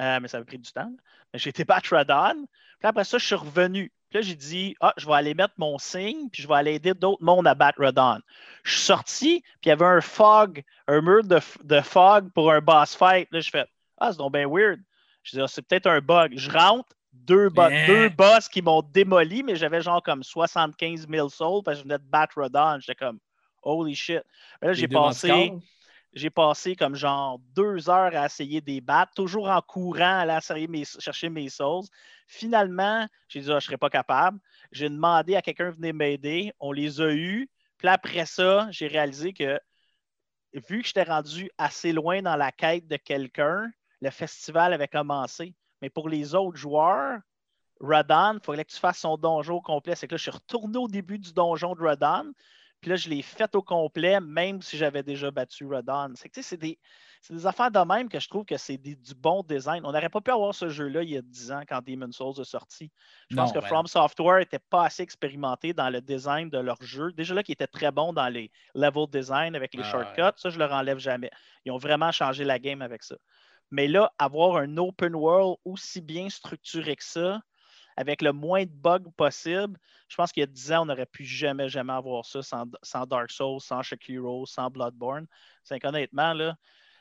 euh, mais ça a pris du temps. là. Mais j'ai été battre Rodan. Puis après ça, je suis revenu. Puis là, j'ai dit Ah, je vais aller mettre mon signe, puis je vais aller aider d'autres mondes à battre Rodan. Je suis sorti, puis il y avait un fog, un mur de, de fog pour un boss fight. Là, je fais Ah, c'est donc bien weird. Je dis, Ah, c'est peut-être un bug. Je rentre, deux, bo- Mais- deux boss qui m'ont démoli, mais j'avais genre comme 75 000 souls parce que je venais de battre Rodon. J'étais comme Holy shit. Mais là, j'ai passé, j'ai passé comme genre deux heures à essayer des battre, toujours en courant, à aller essayer mes- chercher mes souls. Finalement, j'ai dit, ah, je ne serais pas capable. J'ai demandé à quelqu'un de venir m'aider. On les a eus. Puis après ça, j'ai réalisé que vu que j'étais rendu assez loin dans la quête de quelqu'un, le festival avait commencé. Mais pour les autres joueurs, Radon, il fallait que tu fasses son donjon au complet. C'est que là, je suis retourné au début du donjon de Radon. Puis là, je l'ai fait au complet, même si j'avais déjà battu Radon. C'est que tu sais, c'est des, c'est des affaires de même que je trouve que c'est du bon design. On n'aurait pas pu avoir ce jeu-là il y a 10 ans quand Demon's Souls est sorti. Je pense que ben From Software n'était pas assez expérimenté dans le design de leur jeu. Déjà là, qui était très bon dans les level design avec les Ah shortcuts, ouais. ça, je leur enlève jamais. Ils ont vraiment changé la game avec ça. Mais là, avoir un open world aussi bien structuré que ça, avec le moins de bugs possible, je pense qu'il y a 10 ans, on n'aurait pu jamais, jamais avoir ça sans, sans Dark Souls, sans Shakiro, sans Bloodborne. C'est honnêtement, là,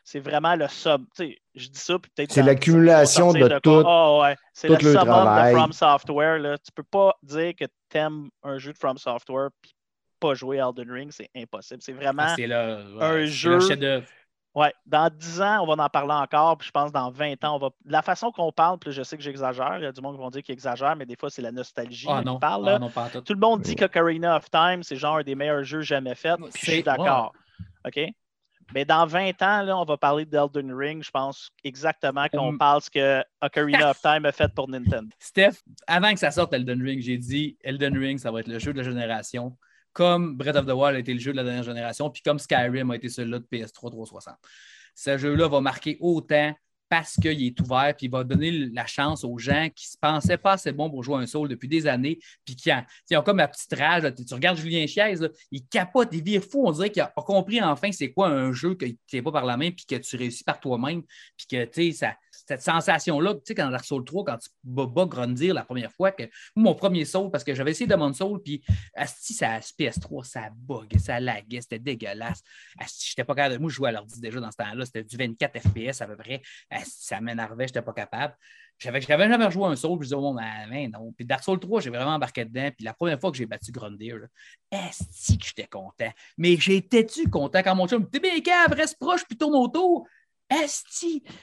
c'est vraiment le sub. tu sais, Je dis ça, puis peut-être. C'est l'accumulation de quoi. tout- Ah ouais, C'est tout le le summum travail. de From Software. Là. Tu peux pas dire que tu aimes un jeu de From Software puis pas jouer à Elden Ring, c'est impossible. C'est vraiment. Ah, le, ouais, un c'est jeu- le Ouais, dans 10 ans, on va en parler encore, puis je pense dans 20 ans, on va. La façon qu'on parle, puis je sais que j'exagère, il y a du monde qui vont dire qu'il exagère, mais des fois, c'est la nostalgie qui non, parle. ah non, pas tout. Tout le monde dit qu'Ocarina of Time, c'est genre un des meilleurs jeux jamais faits, puis je C'est- suis d'accord. OK? Mais dans 20 ans, là, on va parler d'Elden Ring, je pense exactement qu'on Hum. parle ce que Ocarina of Time a fait pour Nintendo. Steph, avant que ça sorte Elden Ring, j'ai dit Elden Ring, ça va être le jeu de la génération. Comme Breath of the Wild a été le jeu de la dernière génération, puis comme Skyrim a été celui-là de PS3 360. Ce jeu-là va marquer autant parce qu'il est ouvert, puis il va donner la chance aux gens qui se pensaient pas assez bons pour jouer un soul depuis des années, puis qui ont, comme ma petite rage. tu, regardes Julien Chiez, il capote, il vire fou. On dirait qu'il a compris enfin c'est quoi un jeu que tu n'es pas par la main, puis que tu réussis par toi-même, puis que ça cette sensation-là, tu sais, quand Dark Souls 3, quand tu bats Grondir la première fois, que mon premier Soul, parce que j'avais essayé de mon Soul, puis si ça PS3, ça bug, ça laguait, c'était dégueulasse. Je n'étais pas capable. Moi, je jouais à l'ordi déjà dans ce temps-là, c'était du 24 FPS à peu près. Ça m'énervait, je n'étais pas capable. J'avais jamais rejoué un Soul, puis je disais, oh, ben, non. Puis Dark Souls 3, j'ai vraiment embarqué dedans. Puis la première fois que j'ai battu Grondir, est-ce que j'étais content? Mais j'étais-tu content quand mon chum, t'es bien reste proche, puis tourne autour.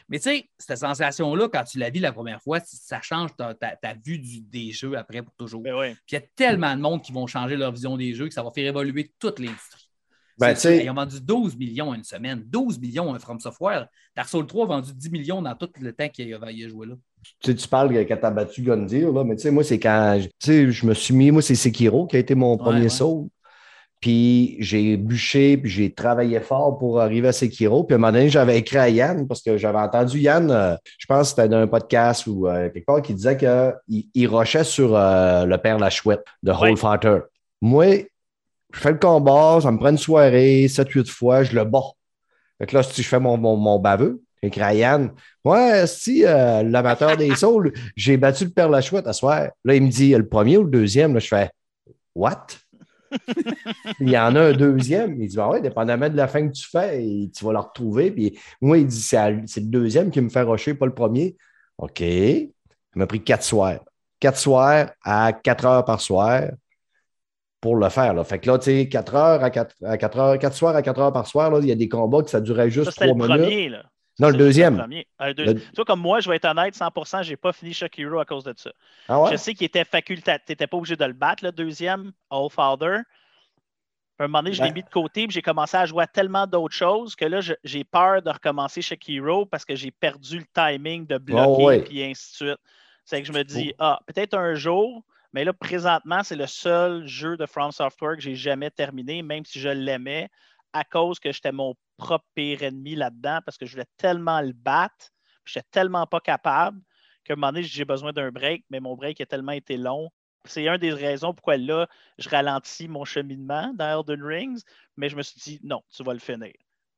Mais tu sais, cette sensation-là, quand tu la vis la première fois, ça change ta, vue des jeux après pour toujours. Ben Puis il y a tellement de monde qui vont changer leur vision des jeux que ça va faire évoluer toute l'industrie. Ben, ils ont vendu 12 millions en une semaine. 12 millions un From Software. Dark Souls 3 a vendu 10 millions dans tout le temps qu'il a, a, joué là. Tu, sais, tu parles quand tu as battu Gundir, là, mais tu sais, moi, c'est quand je me suis mis, moi, c'est Sekiro qui a été mon premier Soul. Puis j'ai bûché, puis j'ai travaillé fort pour arriver à Sekiro. Puis à un moment donné, j'avais écrit à Yann, parce que j'avais entendu Yann, euh, je pense que c'était dans un podcast ou euh, quelque part, qui disait qu'il il rushait sur euh, le père la chouette de Whole Fighter. Moi, je fais le combat, ça me prend une soirée, 7-8 fois, je le bats. Fait que là, si je fais mon, mon, mon baveux, j'écris à Yann, ouais, si l'amateur des saules, j'ai battu le père la chouette à soir. Là, il me dit, le premier ou le deuxième? Là, je fais, what? Il y en a un deuxième. Il dit, ah ouais, dépendamment de la fin que tu fais, tu vas le retrouver. Puis moi, il dit, c'est le deuxième qui me fait rocher, pas le premier. OK. Il m'a pris quatre soirs. Quatre soirs à quatre heures par soir pour le faire. Là. Fait que là, tu sais, quatre heures à quatre, à quatre heures, quatre soirs à quatre heures par soir, là, il y a des combats que ça durait juste trois minutes. Premier, là. Non, le deuxième. Le Tu vois, comme moi, je vais être honnête, 100%, je n'ai pas fini Shakiro à cause de ça. Ah ouais? Je sais qu'il était facultatif. Tu n'étais pas obligé de le battre, le deuxième, All Father. À un moment donné, je l'ai mis de côté, puis j'ai commencé à jouer à tellement d'autres choses que là, j'ai peur de recommencer Shakiro parce que j'ai perdu le timing de bloquer, et ainsi de suite. C'est que je me dis, ah, peut-être un jour, mais là, présentement, c'est le seul jeu de From Software que j'ai jamais terminé, même si je l'aimais, à cause que j'étais mon propre pire ennemi là-dedans parce que je voulais tellement le battre, je n'étais tellement pas capable qu'à un moment donné, j'ai besoin d'un break, mais mon break a tellement été long. C'est une des raisons pourquoi là, je ralentis mon cheminement dans Elden Rings, mais je me suis dit non, tu vas le finir.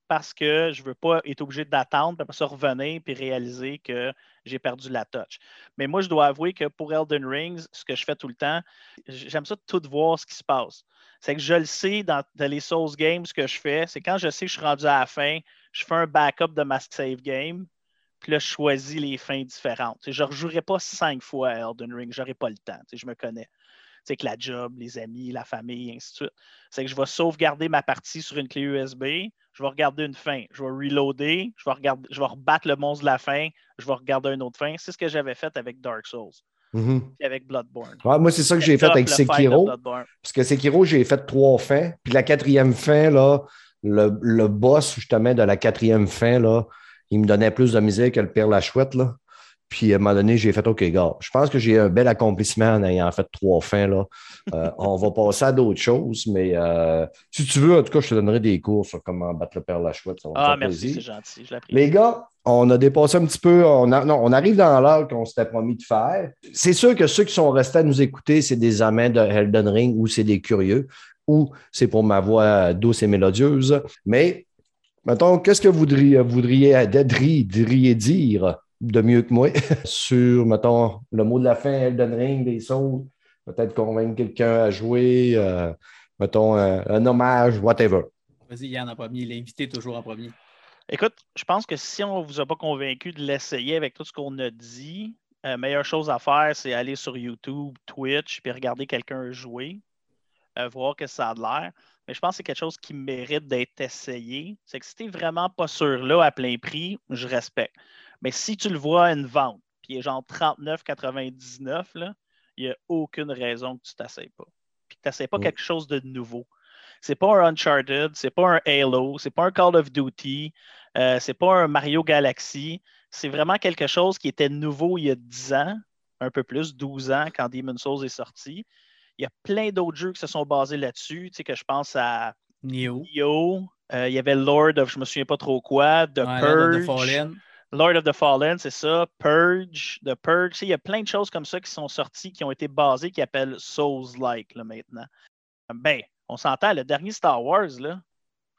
Parce que je ne veux pas être obligé d'attendre, puis après ça revenir puis réaliser que j'ai perdu la touch. Mais moi, je dois avouer que pour Elden Rings, ce que je fais tout le temps, j'aime ça tout voir ce qui se passe c'est que je le sais dans, les Souls Games, ce que je fais, c'est quand je sais que je suis rendu à la fin, je fais un backup de ma save game, puis là, je choisis les fins différentes. je ne rejouerai pas cinq fois à Elden Ring, je n'aurai pas le temps, je me connais. C'est que la job, les amis, la famille, ainsi de suite. C'est que je vais sauvegarder ma partie sur une clé USB, je vais regarder une fin, je vais reloader, je vais, je vais rebattre le monstre de la fin, je vais regarder une autre fin. C'est ce que j'avais fait avec Dark Souls. Mhm. avec Bloodborne. moi, c'est ça que j'ai fait avec Sekiro. Parce que Sekiro, j'ai fait trois fins. Puis la quatrième fin, là, le, le, boss, justement, de la quatrième fin, là, il me donnait plus de misère que le pire la chouette. Là. Puis à un moment donné, j'ai fait OK, gars, je pense que j'ai un bel accomplissement en ayant fait trois fins. Là. Euh, on va passer à d'autres choses, mais euh, si tu veux, en tout cas, je te donnerai des cours sur comment battre le père la chouette. ah, merci, c'est gentil. Je Les gars, on a dépassé un petit peu. On, non, on arrive dans l'heure qu'on s'était promis de faire. C'est sûr que ceux qui sont restés à nous écouter, c'est des amants de Elden Ring ou c'est des curieux ou c'est pour ma voix douce et mélodieuse. Mais, mettons, qu'est-ce que vous voudriez, voudriez, dire de mieux que moi sur, mettons, le mot de la fin, Elden Ring, des sons, peut-être convaincre quelqu'un à jouer, euh, mettons, un, hommage, whatever. Vas-y, Yann en premier, l'invité toujours en premier. Écoute, je pense que si on ne vous a pas convaincu de l'essayer avec tout ce qu'on a dit, la euh, meilleure chose à faire, c'est aller sur YouTube, Twitch, puis regarder quelqu'un jouer, euh, voir que ça a de l'air. Mais je pense que c'est quelque chose qui mérite d'être essayé. C'est que si tu n'es vraiment pas sûr là à plein prix, je respecte. Mais si tu le vois à une vente, puis il est genre 39,99, il n'y a aucune raison que tu ne t'essayes pas. Puis que tu n'essayes pas mm. quelque chose de nouveau. C'est pas un Uncharted, c'est pas un Halo, c'est pas un Call of Duty, euh, c'est pas un Mario Galaxy. C'est vraiment quelque chose qui était nouveau il y a 10 ans, un peu plus, 12 ans, quand Demon's Souls est sorti. Il y a plein d'autres jeux qui se sont basés là-dessus, tu sais, que je pense à Neo. Euh, il y avait Lord of je me souviens pas trop quoi, The Purge. Lord of the Fallen, c'est ça. Purge, The Purge. Tu sais, Il y a plein de choses comme ça qui sont sorties, qui ont été basées, qui appellent Souls-like là, maintenant. Ben, on s'entend, le dernier Star Wars, là,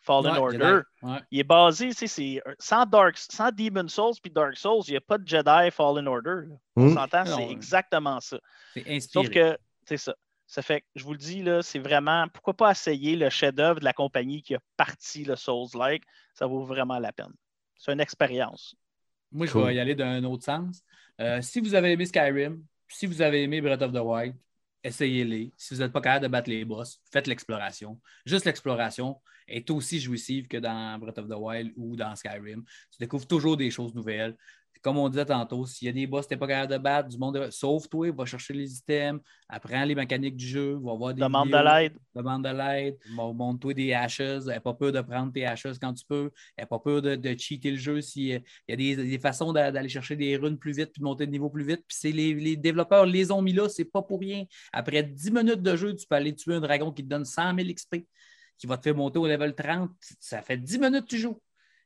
Fallen Ouais, Order. Ouais. il est basé, tu sais, c'est sans, Dark, sans Demon Souls puis Dark Souls, il n'y a pas de Jedi Fallen Order. là. On Hmm. s'entend, c'est ouais. exactement ça. C'est inspiré. Sauf que, c'est ça. Ça fait que, je vous le dis, là, c'est vraiment, pourquoi pas essayer le chef-d'œuvre de la compagnie qui a parti le Souls-like? Ça vaut vraiment la peine. C'est une expérience. Moi, je Cool. vais y aller d'un autre sens. Euh, si vous avez aimé Skyrim, si vous avez aimé Breath of the Wild, essayez-les. Si vous n'êtes pas capable de battre les boss, faites l'exploration. Juste l'exploration est aussi jouissive que dans Breath of the Wild ou dans Skyrim. Tu découvres toujours des choses nouvelles. Comme on disait tantôt, s'il y a des boss n'es pas capable de battre, du monde, sauve-toi, va chercher les items, apprends les mécaniques du jeu, va voir des Demande de l'aide. demande de l'aide, Mon- montre-toi des hashes, n'aie pas peur de prendre tes hashes quand tu peux, n'aie pas peur de, de cheater le jeu s'il y a des, des façons d'a- d'aller chercher des runes plus vite puis monter de niveau plus vite. Puis c'est les, les développeurs les ont mis là, c'est pas pour rien. Après 10 minutes de jeu, tu peux aller tuer un dragon qui te donne 100 000 XP, qui va te faire monter au level 30. Ça fait 10 minutes que tu joues.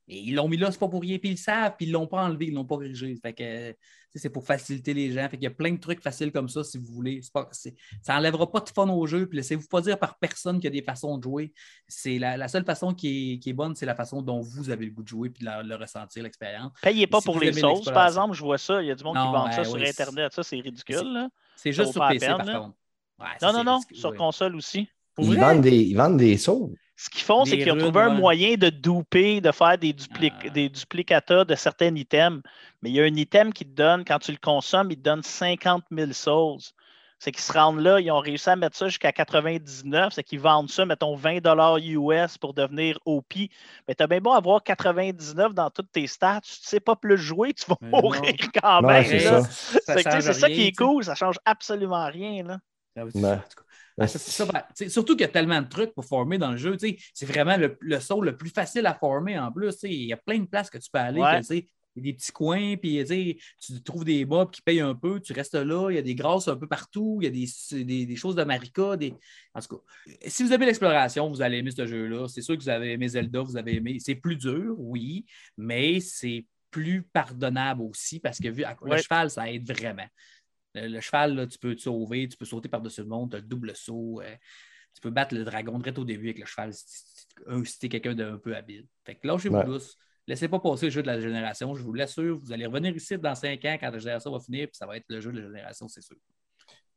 Et ils l'ont mis là, c'est pas pour rien, puis ils le savent, puis ils l'ont pas enlevé, ils l'ont pas corrigé. Fait que euh, c'est pour faciliter les gens. Fait qu'il y a plein de trucs faciles comme ça si vous voulez. Pas, ça n'enlèvera pas de fun au jeu, puis laissez-vous pas dire par personne qu'il y a des façons de jouer. C'est la, la seule façon qui est, qui est bonne, c'est la façon dont vous avez le goût de jouer puis de la- le ressentir, l'expérience. Payez pas Si pour les sauces, par exemple. Je vois ça. Il y a du monde qui vend ça sur oui, Internet. Ça, c'est ridicule. là. C'est juste sur PC, par contre. Ouais, ça, Non, non, non. ridicule, Sur ouais. console aussi. Ils vendent, des, ils vendent des sauts. Ce qu'ils font, c'est qu'ils ont trouvé un moyen de duper, de faire des, dupli- Ah. des duplicata de certains items. Mais il y a un item qui te donne, quand tu le consommes, il te donne 50 000 souls. C'est qu'ils se rendent là, ils ont réussi à mettre ça jusqu'à 99, c'est qu'ils vendent ça, mettons 20 US pour devenir OP. Mais t'as bien beau avoir 99 dans toutes tes stats, tu sais pas plus jouer, tu vas Mais non. mourir quand même. c'est ça. Ça qui est cool, ça change absolument rien. Là. Ah Ouais. Ça, ben, surtout qu'il y a tellement de trucs pour former dans le jeu. C'est vraiment le, le saut le plus facile à former en plus. Il y a plein de places que tu peux aller. Ouais. que, tu sais, il y a des petits coins, puis tu trouves des mobs qui payent un peu, tu restes là, il y a des grâces un peu partout, il y a des, des, des choses de Marika. Des... En tout cas, si vous aimez l'exploration, vous allez aimer ce jeu-là. C'est sûr que vous avez aimé Zelda, vous avez aimé. C'est plus dur, oui, mais c'est plus pardonnable aussi parce que vu à- le Ouais. cheval, ça aide vraiment. Le, le cheval, là, tu peux te sauver, tu peux sauter par-dessus le monde, tu as le double saut. euh, tu peux battre le dragon direct au début avec le cheval si, t'es quelqu'un d'un peu habile. Fait que lâchez-vous Ouais. douce. Laissez pas passer le jeu de la génération. Je vous l'assure, vous allez revenir ici dans cinq ans quand la génération va finir, puis ça va être le jeu de la génération, c'est sûr.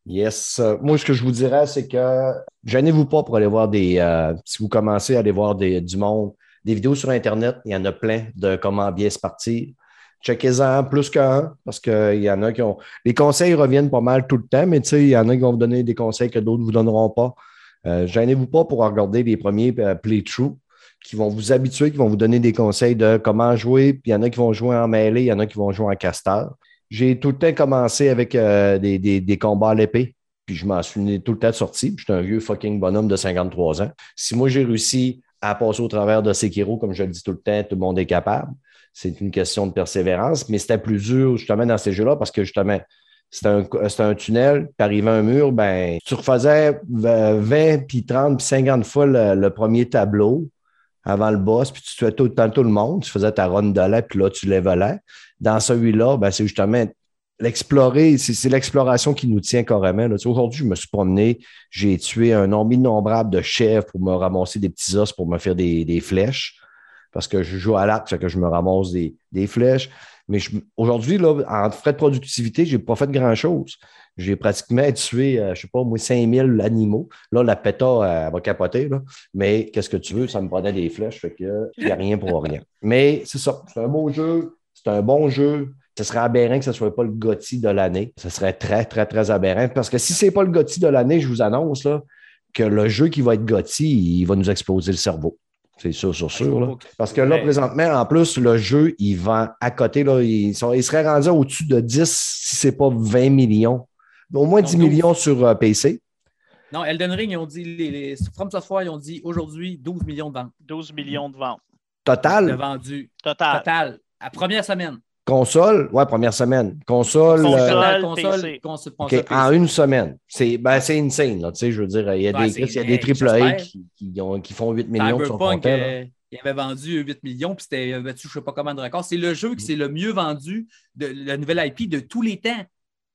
Yes. Moi, ce que je vous dirais, c'est que gênez-vous pas pour aller voir des. euh, si vous commencez à aller voir des, du monde, des vidéos sur Internet, il y en a plein de comment bien se partir. Checkez-en plus qu'un, parce qu'il y en a qui ont. Les conseils reviennent pas mal tout le temps, mais il y en a qui vont vous donner des conseils que d'autres ne vous donneront pas. Euh, gênez-vous pas pour regarder les premiers euh, playthroughs qui vont vous habituer, qui vont vous donner des conseils de comment jouer. Puis il y en a qui vont jouer en mêlée, il y en a qui vont jouer en casteur. J'ai tout le temps commencé avec euh, des, des- combats à l'épée, puis je m'en suis tout le temps sorti. J'étais un vieux fucking bonhomme de 53 ans. Si moi j'ai réussi à passer au travers de Sekiro, comme je le dis tout le temps, tout le monde est capable. C'est une question de persévérance, mais c'était plus dur justement dans ces jeux-là parce que justement, c'était un, tunnel, puis arrivant à un mur, ben, tu refaisais 20, puis 30, puis 50 fois le, premier tableau avant le boss, puis tu tuais tout le temps tout le monde, tu faisais ta run de là, puis là, tu levelais. Dans celui-là, ben, c'est justement l'explorer, c'est l'exploration qui nous tient carrément. Tu Aujourd'hui, je me suis promené, j'ai tué un nombre innombrable de chèvres pour me ramasser des petits os pour me faire des flèches, parce que je joue à l'arc, fait que je me ramasse des, des flèches. Mais je- aujourd'hui, en frais de productivité, j'ai pas fait grand-chose. J'ai pratiquement tué, euh, je sais pas, moi, 5000 animaux. Là, la péta, euh, elle va capoter, là. Mais qu'est-ce que tu veux? Ça me prenait des flèches, fait que il n'y a rien pour rien. Mais c'est ça. C'est un beau jeu. C'est un bon jeu. Ce serait aberrant que ce ne soit pas le GOTY de l'année. Ce serait très, très, très aberrant. Parce que si ce n'est pas le GOTY de l'année, je vous annonce là, que le jeu qui va être GOTY, il va nous exploser le cerveau. C'est sûr, sûr, sûr. là. Parce que là, Ouais. présentement, en plus, le jeu, il vend à côté, là, il, sont- il serait rendu au-dessus de 10, si ce n'est pas 20 millions. Au moins Non, 10 12. millions sur euh, PC. Non, Elden Ring, ils ont dit, les, les, From Software, ils ont dit aujourd'hui 12 millions de ventes. 12 millions de ventes. De Total, vendus. Total. Total. À première semaine. Console, ouais, première semaine. Console, Console, euh, console, console, en une semaine. C'est ben, c'est insane. Là, tu sais, je veux dire, il y a Ouais, des, il y a des hey, triple A j'espère. qui, qui, ont- qui font 8 millions sur son Cyberpunk, compteur. là. euh, il avait vendu 8 millions, puis c'était, battu je ne sais pas comment de record. C'est le jeu qui s'est le mieux vendu de la nouvelle IP de tous les temps.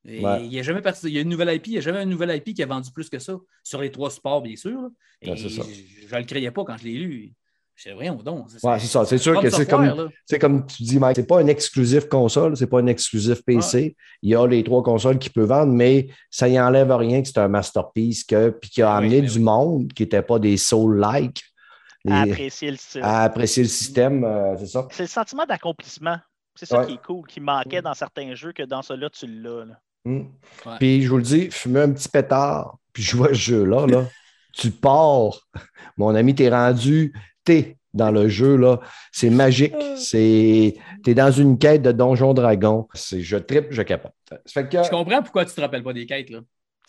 Et Ouais. Il y a jamais parti- il y a une nouvelle IP, il n'y a jamais une nouvelle IP qui a vendu plus que ça, sur les trois supports, bien sûr. Et je ne le créais pas quand je l'ai lu. Disais, voyons donc. Ouais, c'est ça. C'est sûr que c'est comme, là. c'est comme tu dis, Mike, c'est pas un exclusif console, c'est pas un exclusif PC. Il y a les trois consoles qui peuvent vendre, mais ça y enlève rien que c'est un masterpiece que, puis qui a Oui, amené mais du oui. monde qui n'était pas des soul-like les- À apprécier le style. à apprécier le système, euh, c'est ça? C'est le sentiment d'accomplissement. C'est ça Ouais. qui est cool, qui manquait dans certains jeux que dans ceux-là, tu l'as. là. Mm. Ouais. Puis je vous le dis, fumer un petit pétard, puis jouer à ce jeu-là, là, tu pars. Mon ami, t'es rendu, t'es dans le jeu, là. C'est magique. C'est, t'es dans une quête de Donjon Dragon. C'est, je tripe, je capote. Ça fait que Je comprends pourquoi tu ne te rappelles pas des quêtes. là.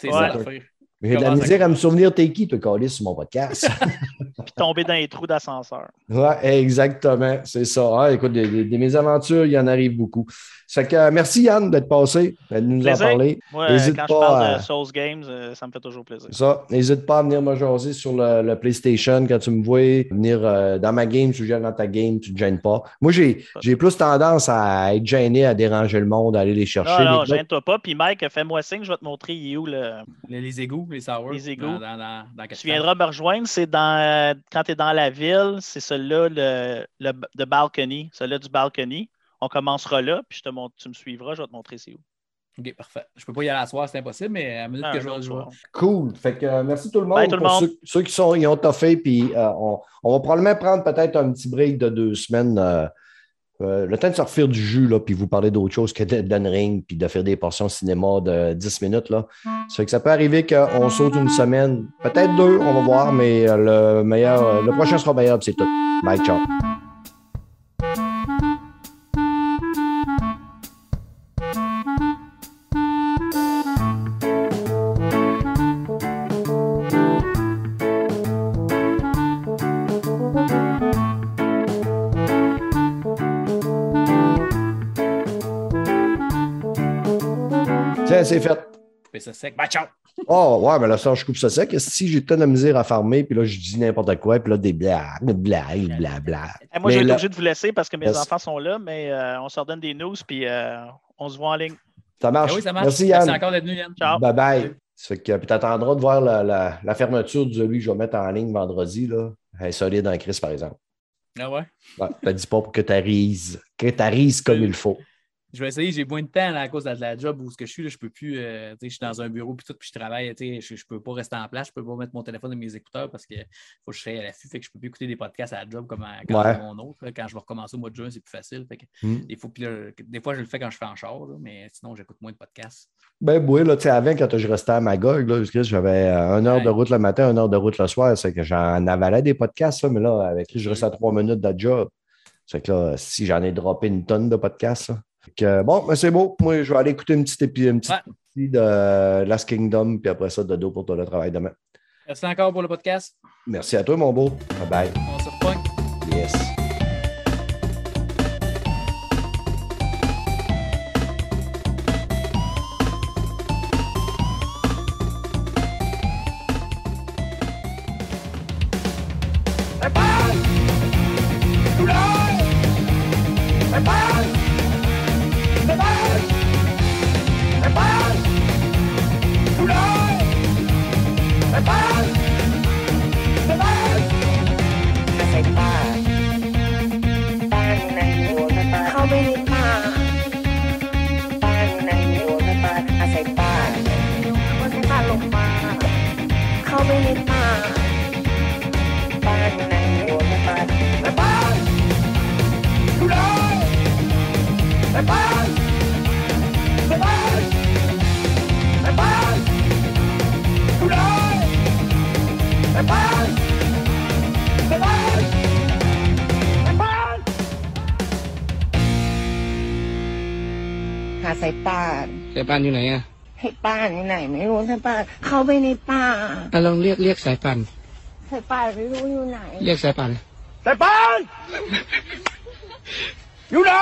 C'est Ouais. ça l'affaire. J'ai de la misère à me souvenir t'es qui, toi, Calis, sur mon podcast? Puis tomber dans les trous d'ascenseur. ouais, exactement. C'est ça. Ah, écoute, des, des- des mésaventures, il y en arrive beaucoup. Ça fait que euh, merci Yann d'être passé, de nous Plaisir. en parler. Moi, N'hésite quand je pas parle à- de Souls Games, euh, ça me fait toujours plaisir. Ça, n'hésite pas à venir me jaser sur le, le PlayStation quand tu me vois. Venir euh, dans ma game, tu gênes dans ta game, tu ne te gênes pas. Moi, j'ai, j'ai plus tendance à être gêné, à déranger le monde, à aller les chercher. Non, non, gêne-toi pas. Puis Mike, fais-moi signe, je vais te montrer il est où le. Les, les égouts, les sours. Les égouts. Dans, dans, dans, dans Tu viendras me rejoindre, c'est dans euh, quand tu es dans la ville, c'est celui-là, le, le de balcony, celui-là du balcony. On commencera là, puis je te montre, tu me suivras, je vais te montrer c'est où. OK, parfait. Je ne peux pas y aller à soir, c'est impossible, mais à la minute Ah, que je vais jouer. Cool. Fait que euh, merci tout le monde. Bye, tout le Pour monde. Ceux, ceux qui sont, ils ont toffé, puis euh, on, on va probablement prendre peut-être un petit break de deux semaines. euh, euh, le temps de sortir du jus, là, puis vous parler d'autre chose que de d'un ring, puis de faire des portions cinéma de 10 minutes. Là. Ça fait que ça peut arriver qu'on saute une semaine, peut-être deux, on va voir, mais euh, le meilleur, euh, le prochain sera meilleur, c'est tout. Bye, ciao. Couper ça sec. Bah, ciao! Oh, ouais, mais là, ça, je coupe ça sec. Si j'ai tant de misère à farmer, puis là, je dis n'importe quoi, puis là, des blagues, des blagues, blablabla. Eh, moi, être là- obligé de vous laisser parce que mes Yes. enfants sont là, mais euh, on se redonne des news, puis euh, on se voit en ligne. Ça marche. Ah oui, ça marche. Merci, Yann. encore d'être venu, Yann. Ciao. Bye bye. Ça fait que tu attendras de voir la, la- la fermeture de celui que je vais mettre en ligne vendredi. Là. Elle est solide en crise, par exemple. Ah ouais? Ouais, te dis pas pour que tu arises. Que tu arises comme il faut. Je vais essayer, j'ai moins de temps là, à cause de la job où ce que je suis, là, je peux plus, euh, je suis dans un bureau puis tout, puis je travaille, je, je peux pas rester en place, je peux pas mettre mon téléphone dans mes écouteurs parce que faut que je sois à l'affût, fait que je peux plus écouter des podcasts à la job comme à, Ouais. mon autre. là. Quand je vais recommencer au mois de juin, c'est plus facile. Fait que Hmm. des, fois, puis là, des fois, je le fais quand je fais en char, là, mais sinon, j'écoute moins de podcasts. Ben oui, là, tu sais, avant, quand je restais à Magog, parce que j'avais euh, une heure de route le matin, une heure de route le soir. C'est que j'en avalais des podcasts, mais là, avec lui, je restais à trois minutes de job. C'est que là, si j'en ai droppé une tonne de podcasts, là. Que, bon, ben c'est beau. Moi, je vais aller écouter une petite, épi- une petite Ouais. partie de Last Kingdom, puis après ça, de dos pour toi le travail demain. Merci encore pour le podcast. Merci à toi, mon beau. Bye bye. On se repogne. Yes. อยู่ไหนอะให้ป่านอยู่ไหน ไม่รู้สายป่านเข้าไปในป่าอะลองเรียกเรียกสายป่านสายป่านไม่รู้อยู่ไหน เรียกสายป่านแต่ปานอยู่ไหน